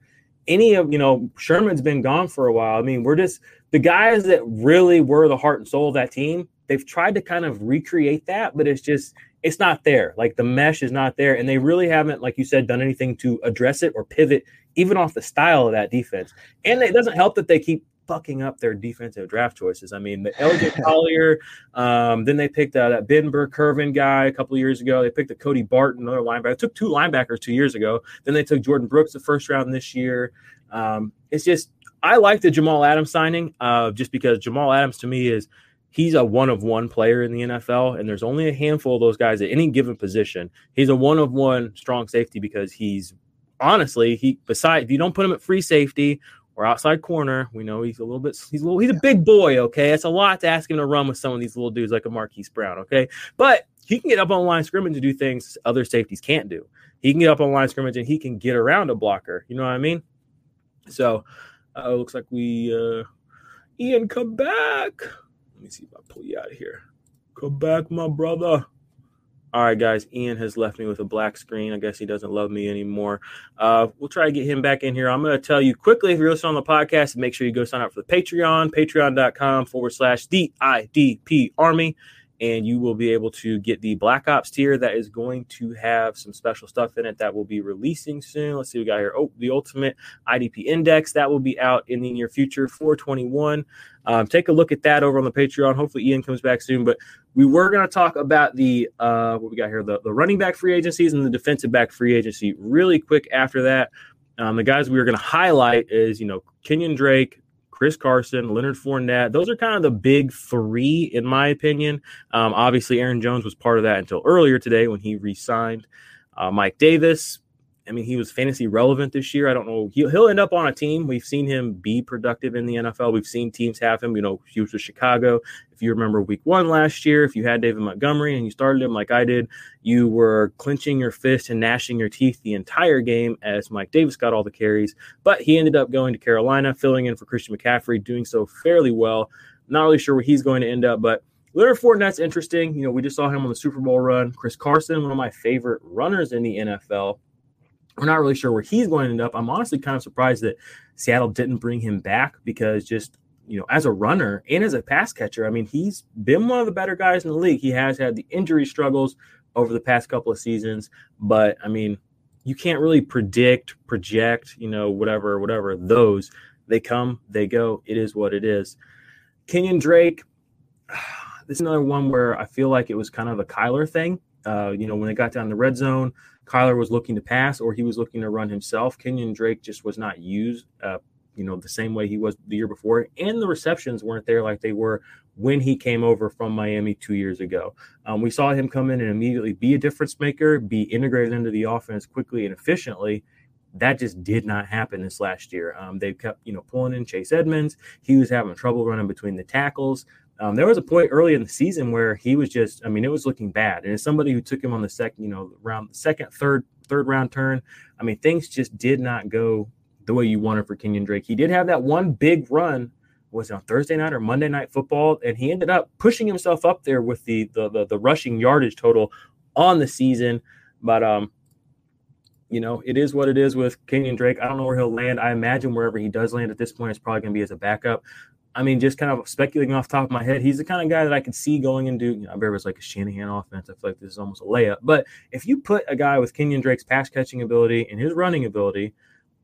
any of you know Sherman's been gone for a while. I mean, we're just the guys that really were the heart and soul of that team. They've tried to kind of recreate that, but it's just it's not there. Like the mesh is not there, and they really haven't, like you said, done anything to address it or pivot even off the style of that defense. And it doesn't help that they keep fucking up their defensive draft choices. I mean, the LJ Collier, um, then they picked uh, that Ben Burr-Kirven guy a couple years ago. They picked a Cody Barton, another linebacker. It took two linebackers two years ago. Then they took Jordyn Brooks the first round this year. Um, it's just, I like the Jamal Adams signing uh, just because Jamal Adams to me is he's a one of one player in the NFL, and there's only a handful of those guys at any given position. He's a one of one strong safety because he's honestly he besides if you don't put him at free safety or outside corner. We know he's a little bit he's a little he's a big boy, okay? It's a lot to ask him to run with some of these little dudes like a Marquise Brown, okay? But he can get up on line scrimmage and do things other safeties can't do. He can get up on line scrimmage and he can get around a blocker. You know what I mean? So uh, looks like we uh Ian come back. Let me see if I pull you out of here. Come back, my brother. All right, guys. Ian has left me with a black screen. I guess he doesn't love me anymore. Uh, we'll try to get him back in here. I'm going to tell you quickly if you're listening on the podcast, make sure you go sign up for the Patreon, patreon.com forward slash DIDP Army and you will be able to get the Black Ops tier that is going to have some special stuff in it that will be releasing soon. Let's see, we got here. Oh, the Ultimate IDP Index that will be out in the near future, 421. Um, take a look at that over on the Patreon. Hopefully, Ian comes back soon. But we were going to talk about the uh, what we got here the, the running back free agencies and the defensive back free agency really quick after that. Um, the guys we were going to highlight is, you know, Kenyon Drake, Chris Carson, Leonard Fournette. Those are kind of the big three, in my opinion. Um, obviously, Aaron Jones was part of that until earlier today when he re signed. Uh, Mike Davis, I mean, he was fantasy relevant this year. I don't know. He'll, he'll end up on a team. We've seen him be productive in the NFL. We've seen teams have him. You know, he was with Chicago. If you remember week one last year, if you had David Montgomery and you started him like I did, you were clenching your fist and gnashing your teeth the entire game as Mike Davis got all the carries. But he ended up going to Carolina, filling in for Christian McCaffrey, doing so fairly well. Not really sure where he's going to end up, but Leonard Fournette's interesting. You know, we just saw him on the Super Bowl run. Chris Carson, one of my favorite runners in the NFL we're not really sure where he's going to end up. I'm honestly kind of surprised that Seattle didn't bring him back because just you know, as a runner and as a pass catcher, I mean, he's been one of the better guys in the league. He has had the injury struggles over the past couple of seasons, but I mean, you can't really predict, project, you know, whatever, whatever. Those they come, they go. It is what it is. Kenyon Drake, this is another one where I feel like it was kind of a Kyler thing. Uh, you know, when they got down the red zone, Kyler was looking to pass or he was looking to run himself. Kenyon Drake just was not used, uh, you know, the same way he was the year before. And the receptions weren't there like they were when he came over from Miami two years ago. Um, we saw him come in and immediately be a difference maker, be integrated into the offense quickly and efficiently. That just did not happen this last year. Um, they kept, you know, pulling in Chase Edmonds. He was having trouble running between the tackles. Um, there was a point early in the season where he was just, I mean, it was looking bad. And as somebody who took him on the second, you know, round, second, third, third round turn, I mean, things just did not go the way you wanted for Kenyon Drake. He did have that one big run, was it on Thursday night or Monday night football, and he ended up pushing himself up there with the the the, the rushing yardage total on the season. But um, you know, it is what it is with Kenyon Drake. I don't know where he'll land. I imagine wherever he does land at this point, it's probably going to be as a backup. I mean, just kind of speculating off top of my head, he's the kind of guy that I could see going into, you know, I bet it's like a Shanahan offense. I feel like this is almost a layup. But if you put a guy with Kenyon Drake's pass catching ability and his running ability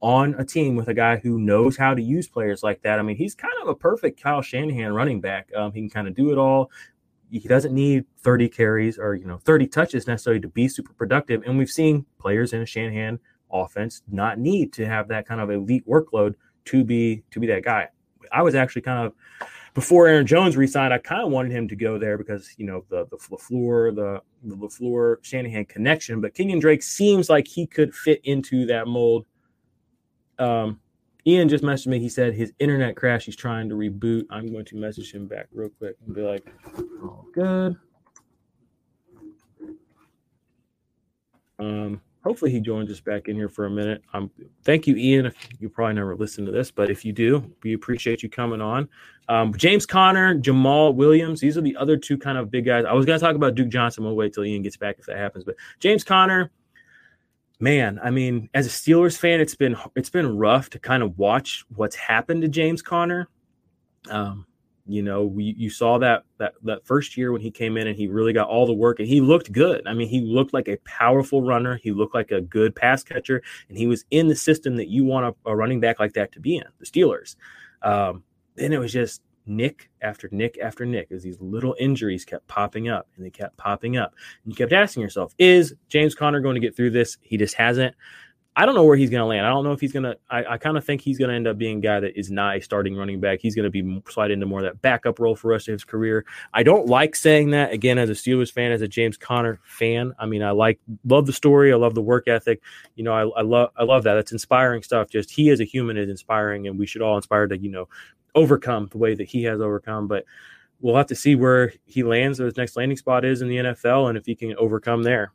on a team with a guy who knows how to use players like that, I mean, he's kind of a perfect Kyle Shanahan running back. Um, he can kind of do it all. He doesn't need 30 carries or, you know, 30 touches necessarily to be super productive. And we've seen players in a Shanahan offense not need to have that kind of elite workload to be to be that guy. I was actually kind of before Aaron Jones resigned, I kind of wanted him to go there because you know the the LaFleur, the the LaFleur Shanahan connection. But Kenyon Drake seems like he could fit into that mold. Um, Ian just messaged me. He said his internet crashed. He's trying to reboot. I'm going to message him back real quick and be like, "Oh, good." Um, hopefully he joins us back in here for a minute. Um, thank you, Ian. You probably never listened to this, but if you do, we appreciate you coming on. Um, James Conner, Jamaal Williams, these are the other two kind of big guys. I was going to talk about Duke Johnson. We'll wait till Ian gets back if that happens. But James Conner, man, I mean, as a Steelers fan, it's been it's been rough to kind of watch what's happened to James Conner. Um, you know, we, you saw that that that first year when he came in and he really got all the work and he looked good. I mean, he looked like a powerful runner. He looked like a good pass catcher, and he was in the system that you want a, a running back like that to be in. The Steelers. Um, then it was just nick after nick after nick as these little injuries kept popping up and they kept popping up. And you kept asking yourself, is James Conner going to get through this? He just hasn't. I don't know where he's going to land. I don't know if he's going to. I, I kind of think he's going to end up being a guy that is not a starting running back. He's going to be slide into more of that backup role for the rest of his career. I don't like saying that again as a Steelers fan, as a James Conner fan. I mean, I like love the story. I love the work ethic. You know, I, I love I love that. It's inspiring stuff. Just he as a human is inspiring, and we should all inspire to you know overcome the way that he has overcome. But we'll have to see where he lands, or his next landing spot is in the NFL, and if he can overcome there.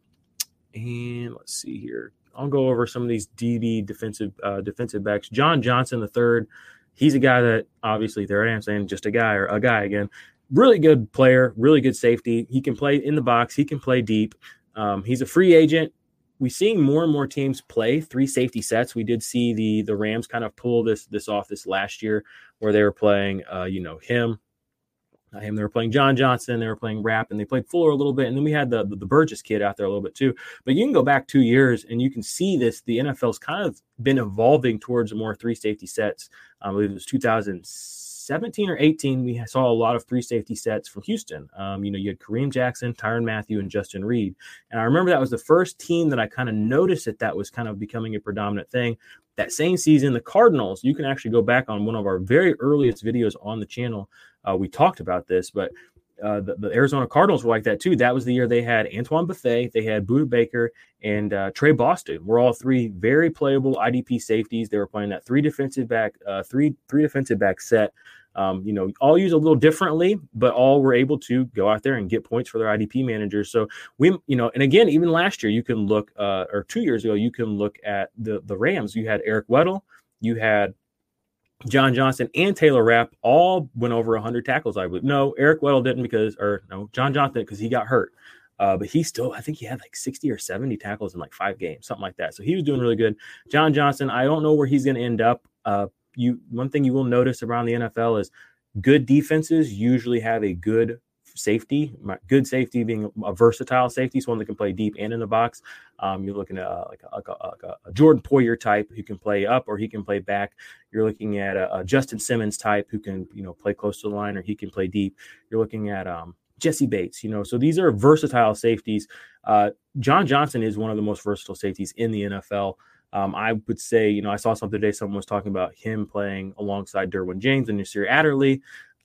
And let's see here. I'll go over some of these DB defensive uh, defensive backs. John Johnson the third, he's a guy that obviously there I am saying just a guy or a guy again. Really good player, really good safety. He can play in the box. He can play deep. Um, he's a free agent. We're seeing more and more teams play three safety sets. We did see the the Rams kind of pull this this off this last year, where they were playing, uh, you know, him, him. They were playing John Johnson. They were playing Rapp, and they played Fuller a little bit. And then we had the, the, the Burgess kid out there a little bit too. But you can go back two years, and you can see this. The NFL's kind of been evolving towards more three safety sets. I believe it was 2017 or 18, we saw a lot of three safety sets from Houston. Um, you know, you had Kareem Jackson, Tyrann Mathieu, and Justin Reid. And I remember that was the first team that I kind of noticed that that was kind of becoming a predominant thing. That same season, the Cardinals, you can actually go back on one of our very earliest videos on the channel. Uh, we talked about this, but uh, the, the, Arizona Cardinals were like that too. That was the year they had Antoine Bethea, they had Budda Baker, and uh, Tre Boston. We're all three very playable IDP safeties. They were playing that three defensive back, uh, three three defensive back set. Um, you know, all use a little differently, but all were able to go out there and get points for their IDP managers. So we, you know, and again, even last year, you can look, uh, or two years ago, you can look at the the Rams. You had Eric Weddle, you had John Johnson and Taylor Rapp all went over 100 tackles. I would no, Eric Weddle didn't because, or no, John Johnson because he got hurt. Uh, but he still, I think he had like 60 or 70 tackles in like five games, something like that. So he was doing really good. John Johnson, I don't know where he's going to end up. Uh, you one thing you will notice around the NFL is good defenses usually have a good safety, good safety being a versatile safety, someone that can play deep and in the box. Um, you're looking at uh, like, a, like, a, like, a, Jordan Poyer type who can play up or he can play back. You're looking at a, a, Justin Simmons type who can you know play close to the line or he can play deep. You're looking at um, Jessie Bates. You know, so these are versatile safeties. Uh, John Johnson is one of the most versatile safeties in the NFL. Um, I would say, you know, I saw something today. Someone was talking about him playing alongside Derwin James and Nasir Adderley.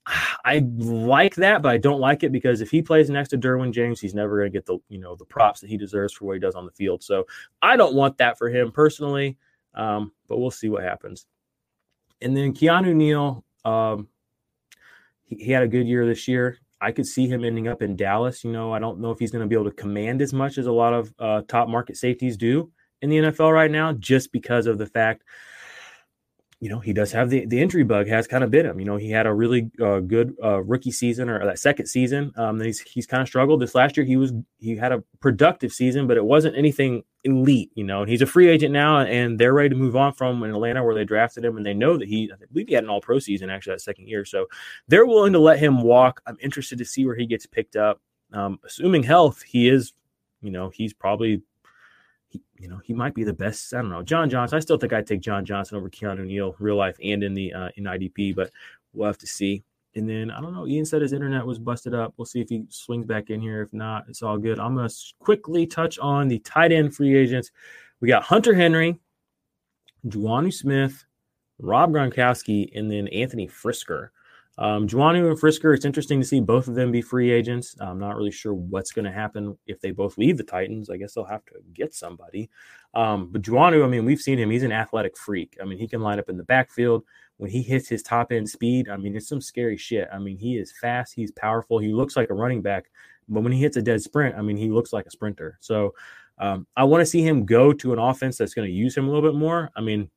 I like that, but I don't like it because if he plays next to Derwin James, he's never going to get the you know the props that he deserves for what he does on the field. So I don't want that for him personally, um, but we'll see what happens. And then Keanu Neal, um, he, he, had a good year this year. I could see him ending up in Dallas. You know, I don't know if he's going to be able to command as much as a lot of uh, top market safeties do in the NFL right now, just because of the fact you know, he does have the, the injury bug has kind of bit him. You know, he had a really uh, good uh, rookie season or that second season. Um, he's he's kind of struggled. This last year, he was he had a productive season, but it wasn't anything elite. You know, and he's a free agent now, and they're ready to move on from in Atlanta where they drafted him, and they know that he I believe he had an All Pro season actually that second year, so they're willing to let him walk. I'm interested to see where he gets picked up. Um, assuming health, he is, you know, he's probably you know, he might be the best. I don't know. John Johnson. I still think I'd take John Johnson over Keanu Neal, real life and in the uh, in IDP, but we'll have to see. And then I don't know. Ian said his internet was busted up. We'll see if he swings back in here. If not, it's all good. I'm gonna quickly touch on the tight end free agents. We got Hunter Henry, Jonnu Smith, Rob Gronkowski, and then Anthony Firkser. Um, Jonnu and Frisker, it's interesting to see both of them be free agents. I'm not really sure what's going to happen if they both leave the Titans. I guess they'll have to get somebody. Um, but Jonnu, I mean, we've seen him. He's an athletic freak. I mean, he can line up in the backfield. When he hits his top end speed, I mean, it's some scary shit. I mean, he is fast. He's powerful. He looks like a running back. But when he hits a dead sprint, I mean, he looks like a sprinter. So um, I want to see him go to an offense that's going to use him a little bit more. I mean,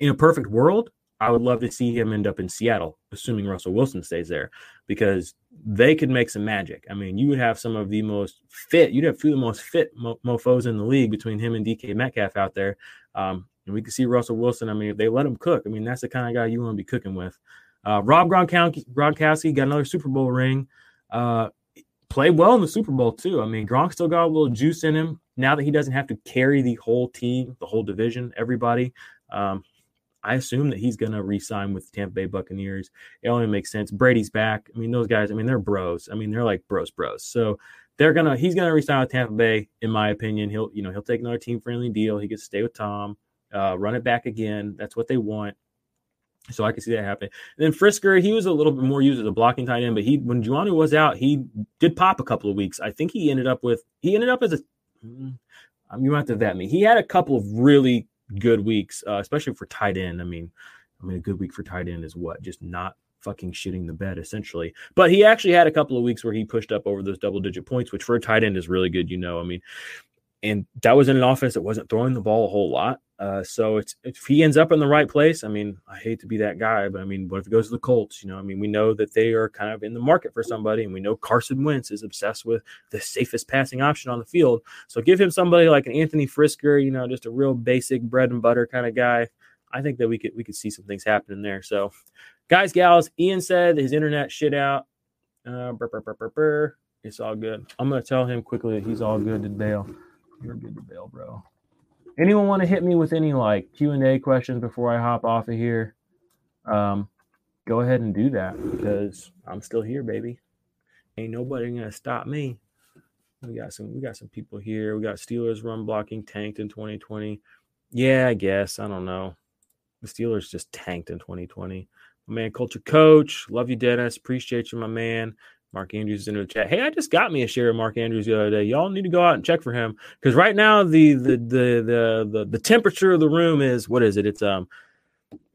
in a perfect world, I would love to see him end up in Seattle, assuming Russell Wilson stays there, because they could make some magic. I mean, you would have some of the most fit, you'd have two of the most fit mo- mofos in the league between him and DK Metcalf out there. Um, and we could see Russell Wilson. I mean, if they let him cook, I mean, that's the kind of guy you want to be cooking with. Uh, Rob Gronkowski, Gronkowski got another Super Bowl ring. Uh, played well in the Super Bowl too. I mean, Gronk still got a little juice in him now that he doesn't have to carry the whole team, the whole division, everybody. Um, I assume that he's going to re-sign with the Tampa Bay Buccaneers. It only makes sense. Brady's back. I mean, those guys. I mean, they're bros. I mean, they're like bros, bros. So they're gonna. He's gonna re-sign with Tampa Bay, in my opinion. He'll, you know, he'll take another team-friendly deal. He gets to stay with Tom, uh, run it back again. That's what they want. So I can see that happen. And then Frisker, he was a little bit more used as a blocking tight end, but he when Jonnu was out, he did pop a couple of weeks. I think he ended up with he ended up as a. Mm, you have to vet me. He had a couple of really good weeks, uh, especially for tight end. I mean, I mean, a good week for tight end is what? Just not fucking shitting the bed essentially. But he actually had a couple of weeks where he pushed up over those double digit points, which for a tight end is really good, you know. I mean, and that was in an offense that wasn't throwing the ball a whole lot. Uh, so it's if he ends up in the right place, I mean, I hate to be that guy, but I mean, what if it goes to the Colts? You know, I mean, we know that they are kind of in the market for somebody, and we know Carson Wentz is obsessed with the safest passing option on the field. So give him somebody like an Anthony Frisker, you know, just a real basic bread and butter kind of guy. I think that we could we could see some things happening there. So, guys, gals, Ian said his internet shit out. Uh, burr, burr, burr, it's all good. I'm gonna tell him quickly that he's all good to bail. You're good to bail, bro. Anyone want to hit me with any like Q and A questions before I hop off of here? Um, go ahead and do that because I'm still here, baby. Ain't nobody gonna stop me. We got some we got some people here. We got Steelers run blocking tanked in 2020. Yeah, I guess. I don't know. The Steelers just tanked in 2020. My man, culture coach. Love you, Dennis. Appreciate you, my man. Mark Andrews is in the chat. Hey, I just got me a share of Mark Andrews the other day. Y'all need to go out and check for him because right now the, the the the the the temperature of the room is what is it? It's um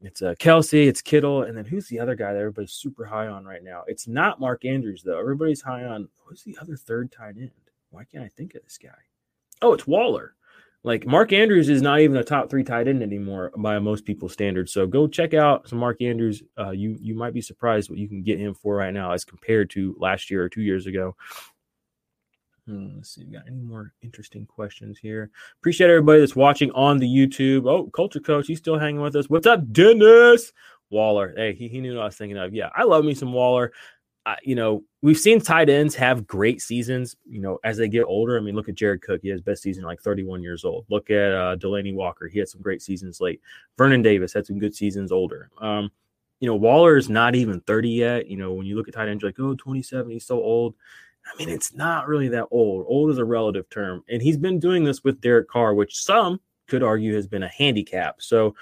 it's uh, Kelce, it's Kittle, and then who's the other guy that everybody's super high on right now? It's not Mark Andrews though. Everybody's high on who's the other third tight end? Why can't I think of this guy? Oh, it's Waller. Like Mark Andrews is not even a top three tight end anymore by most people's standards. So go check out some Mark Andrews. Uh, you you might be surprised what you can get him for right now as compared to last year or two years ago. Hmm, let's see, we got any more interesting questions here. Appreciate everybody that's watching on the YouTube. Oh, Culture Coach, he's still hanging with us. What's up, Dennis Waller? Hey, he, he knew what I was thinking of. Yeah, I love me some Waller you know, we've seen tight ends have great seasons, you know, as they get older. I mean, look at Jared Cook. He has best season like 31 years old. Look at uh, Delanie Walker. He had some great seasons late. Vernon Davis had some good seasons older. Um, you know, Waller is not even 30 yet. You know, when you look at tight ends, like, oh, 27, he's so old. I mean, it's not really that old. Old is a relative term. And he's been doing this with Derek Carr, which some could argue has been a handicap. So,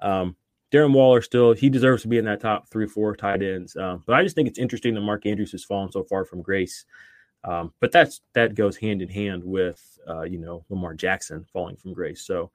um, Darren Waller still he deserves to be in that top three, four tight ends. Um, but I just think it's interesting that Mark Andrews has fallen so far from grace. Um, but that's that goes hand in hand with uh, you know Lamar Jackson falling from grace. So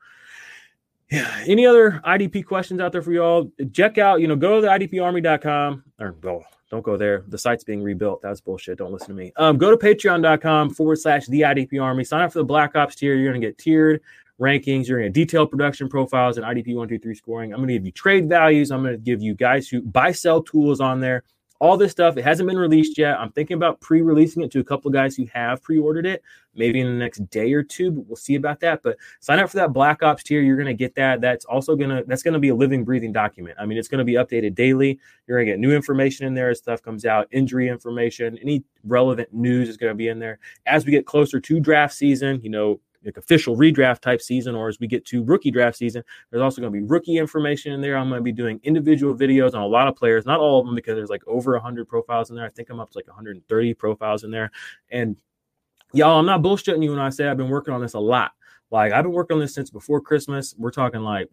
yeah, any other IDP questions out there for y'all? Check out, you know, go to the IDPArmy.com or go, don't go there. The site's being rebuilt. That's bullshit. Don't listen to me. Um, go to patreon.com forward slash the IDP Army. Sign up for the Black Ops tier. You're going to get tiered rankings. You're going to detailed production profiles and IDP one, two, three scoring. I'm going to give you trade values. I'm going to give you guys who buy sell tools on there. All this stuff. It hasn't been released yet. I'm thinking about pre-releasing it to a couple of guys who have pre-ordered it, maybe in the next day or two. But we'll see about that. But sign up for that Black Ops tier. You're going to get that. That's also gonna that's going to be a living, breathing document. I mean, it's going to be updated daily. You're going to get new information in there as stuff comes out, injury information, any relevant news is going to be in there. As we get closer to draft season, you know, like official redraft type season, or as we get to rookie draft season, there's also going to be rookie information in there. I'm going to be doing individual videos on a lot of players, not all of them because there's like over 100 profiles in there. I think I'm up to like 130 profiles in there. And y'all, I'm not bullshitting you when I say I've been working on this a lot. Like I've been working on this since before Christmas. We're talking like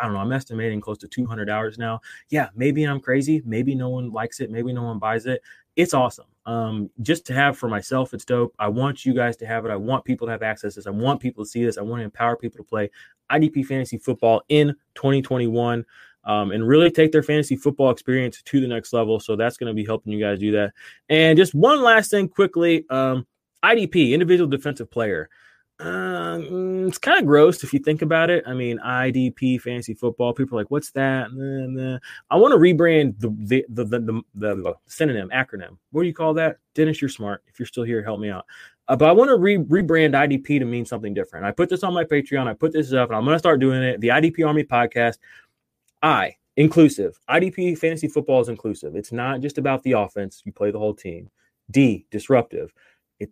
I don't know. I'm estimating close to 200 hours now. Yeah, maybe I'm crazy. Maybe no one likes it. Maybe no one buys it. It's awesome. Um, just to have for myself, it's dope. I want you guys to have it. I want people to have access to this. I want people to see this. I want to empower people to play IDP fantasy football in 2021. Um, and really take their fantasy football experience to the next level. So that's going to be helping you guys do that. And just one last thing quickly um, IDP, individual defensive player. Uh, it's kind of gross if you think about it. I mean, IDP fantasy football. People are like, "What's that?" Nah, nah. I want to rebrand the the, the the, the the synonym acronym. What do you call that, Dennis? You're smart. If you're still here, help me out. Uh, but I want to re- rebrand IDP to mean something different. I put this on my Patreon. I put this up, and I'm going to start doing it. The IDP Army podcast. I inclusive. IDP fantasy football is inclusive. It's not just about the offense. You play the whole team. D disruptive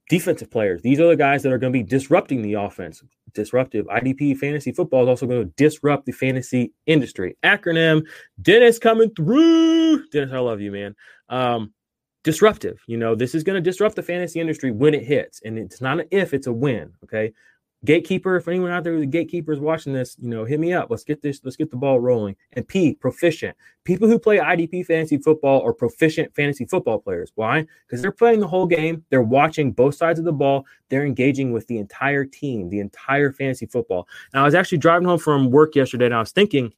defensive players. These are the guys that are going to be disrupting the offense. Disruptive IDP fantasy football is also going to disrupt the fantasy industry. Acronym Dennis coming through. Dennis, I love you, man. Um, disruptive. You know, this is going to disrupt the fantasy industry when it hits. And it's not an if, it's a win. Okay gatekeeper if anyone out there the gatekeepers watching this you know hit me up. Let's get this let's get the ball rolling. And p proficient. People who play idp fantasy football are proficient fantasy football players. Why? Because they're playing the whole game they're watching both sides of the ball they're engaging with the entire team the entire fantasy football. Now i was actually driving home from work yesterday and i was thinking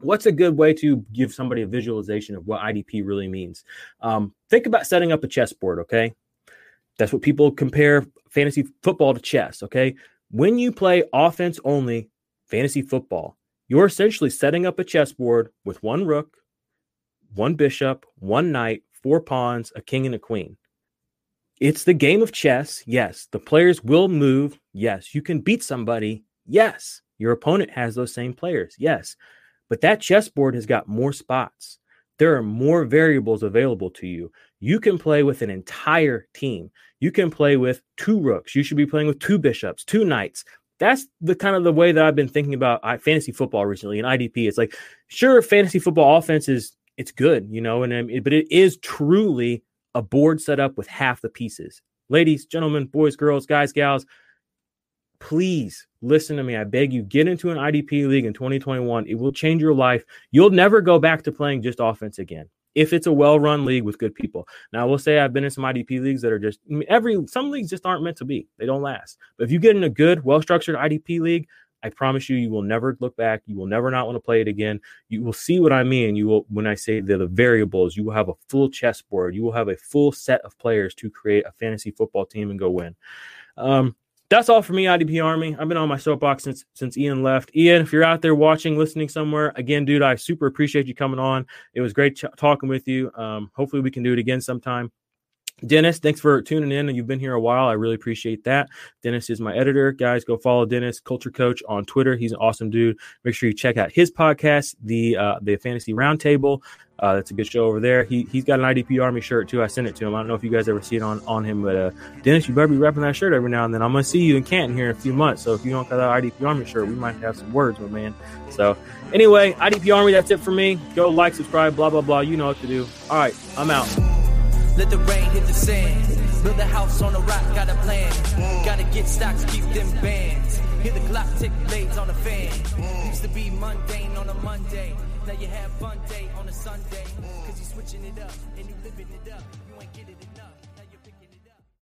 what's a good way to give somebody a visualization of what idp really means? Um, think about setting up a chessboard okay? That's what people compare fantasy football to chess okay when you play offense only fantasy football, you're essentially setting up a chessboard with one rook, one bishop, one knight, four pawns, a king, and a queen. It's the game of chess. Yes. The players will move. Yes. You can beat somebody. Yes. Your opponent has those same players. Yes. But that chessboard has got more spots. There are more variables available to you. You can play with an entire team. You can play with two rooks. You should be playing with two bishops, two knights. That's the kind of the way that I've been thinking about fantasy football recently in IDP. It's like, sure, fantasy football offense is it's good, you know, and um, but it is truly a board set up with half the pieces. Ladies, gentlemen, boys, girls, guys, gals, please listen to me. I beg you, get into an IDP league in 2021. It will change your life. You'll never go back to playing just offense again if it's a well-run league with good people. Now, I will say I've been in some IDP leagues that are just every some leagues just aren't meant to be. They don't last. But if you get in a good, well-structured IDP league, I promise you, you will never look back. You will never not want to play it again. You will see what I mean. You will, when I say the, the variables, you will have a full chessboard. You will have a full set of players to create a fantasy football team and go win. Um, that's all for me, IDP Army. I've been on my soapbox since since Ian left. Ian, if you're out there watching, listening somewhere, again, dude, I super appreciate you coming on. It was great ch- talking with you. Um, hopefully, we can do it again sometime. Dennis, thanks for tuning in. You've been here a while. I really appreciate that. Dennis is my editor. Guys, go follow Dennis, Culture Coach, on Twitter. He's an awesome dude. Make sure you check out his podcast, the uh, the Fantasy Roundtable. Uh, that's a good show over there. He he's got an IDP Army shirt too. I sent it to him. I don't know if you guys ever see it on on him, but uh, Dennis, you better be repping that shirt every now and then. I'm gonna see you in Canton here in a few months. So if you don't got that IDP Army shirt, we might have some words, my man. So anyway, IDP Army, that's it for me. Go like, subscribe, blah blah blah. You know what to do. All right, I'm out. Let the rain hit the sand. Build a house on a rock, got a plan. Gotta get stocks, keep them bands. Hear the clock tick, blades on the fan. Used to be mundane on a Monday. Now you have fun day on a Sunday. Cause you switching it up and you living it up.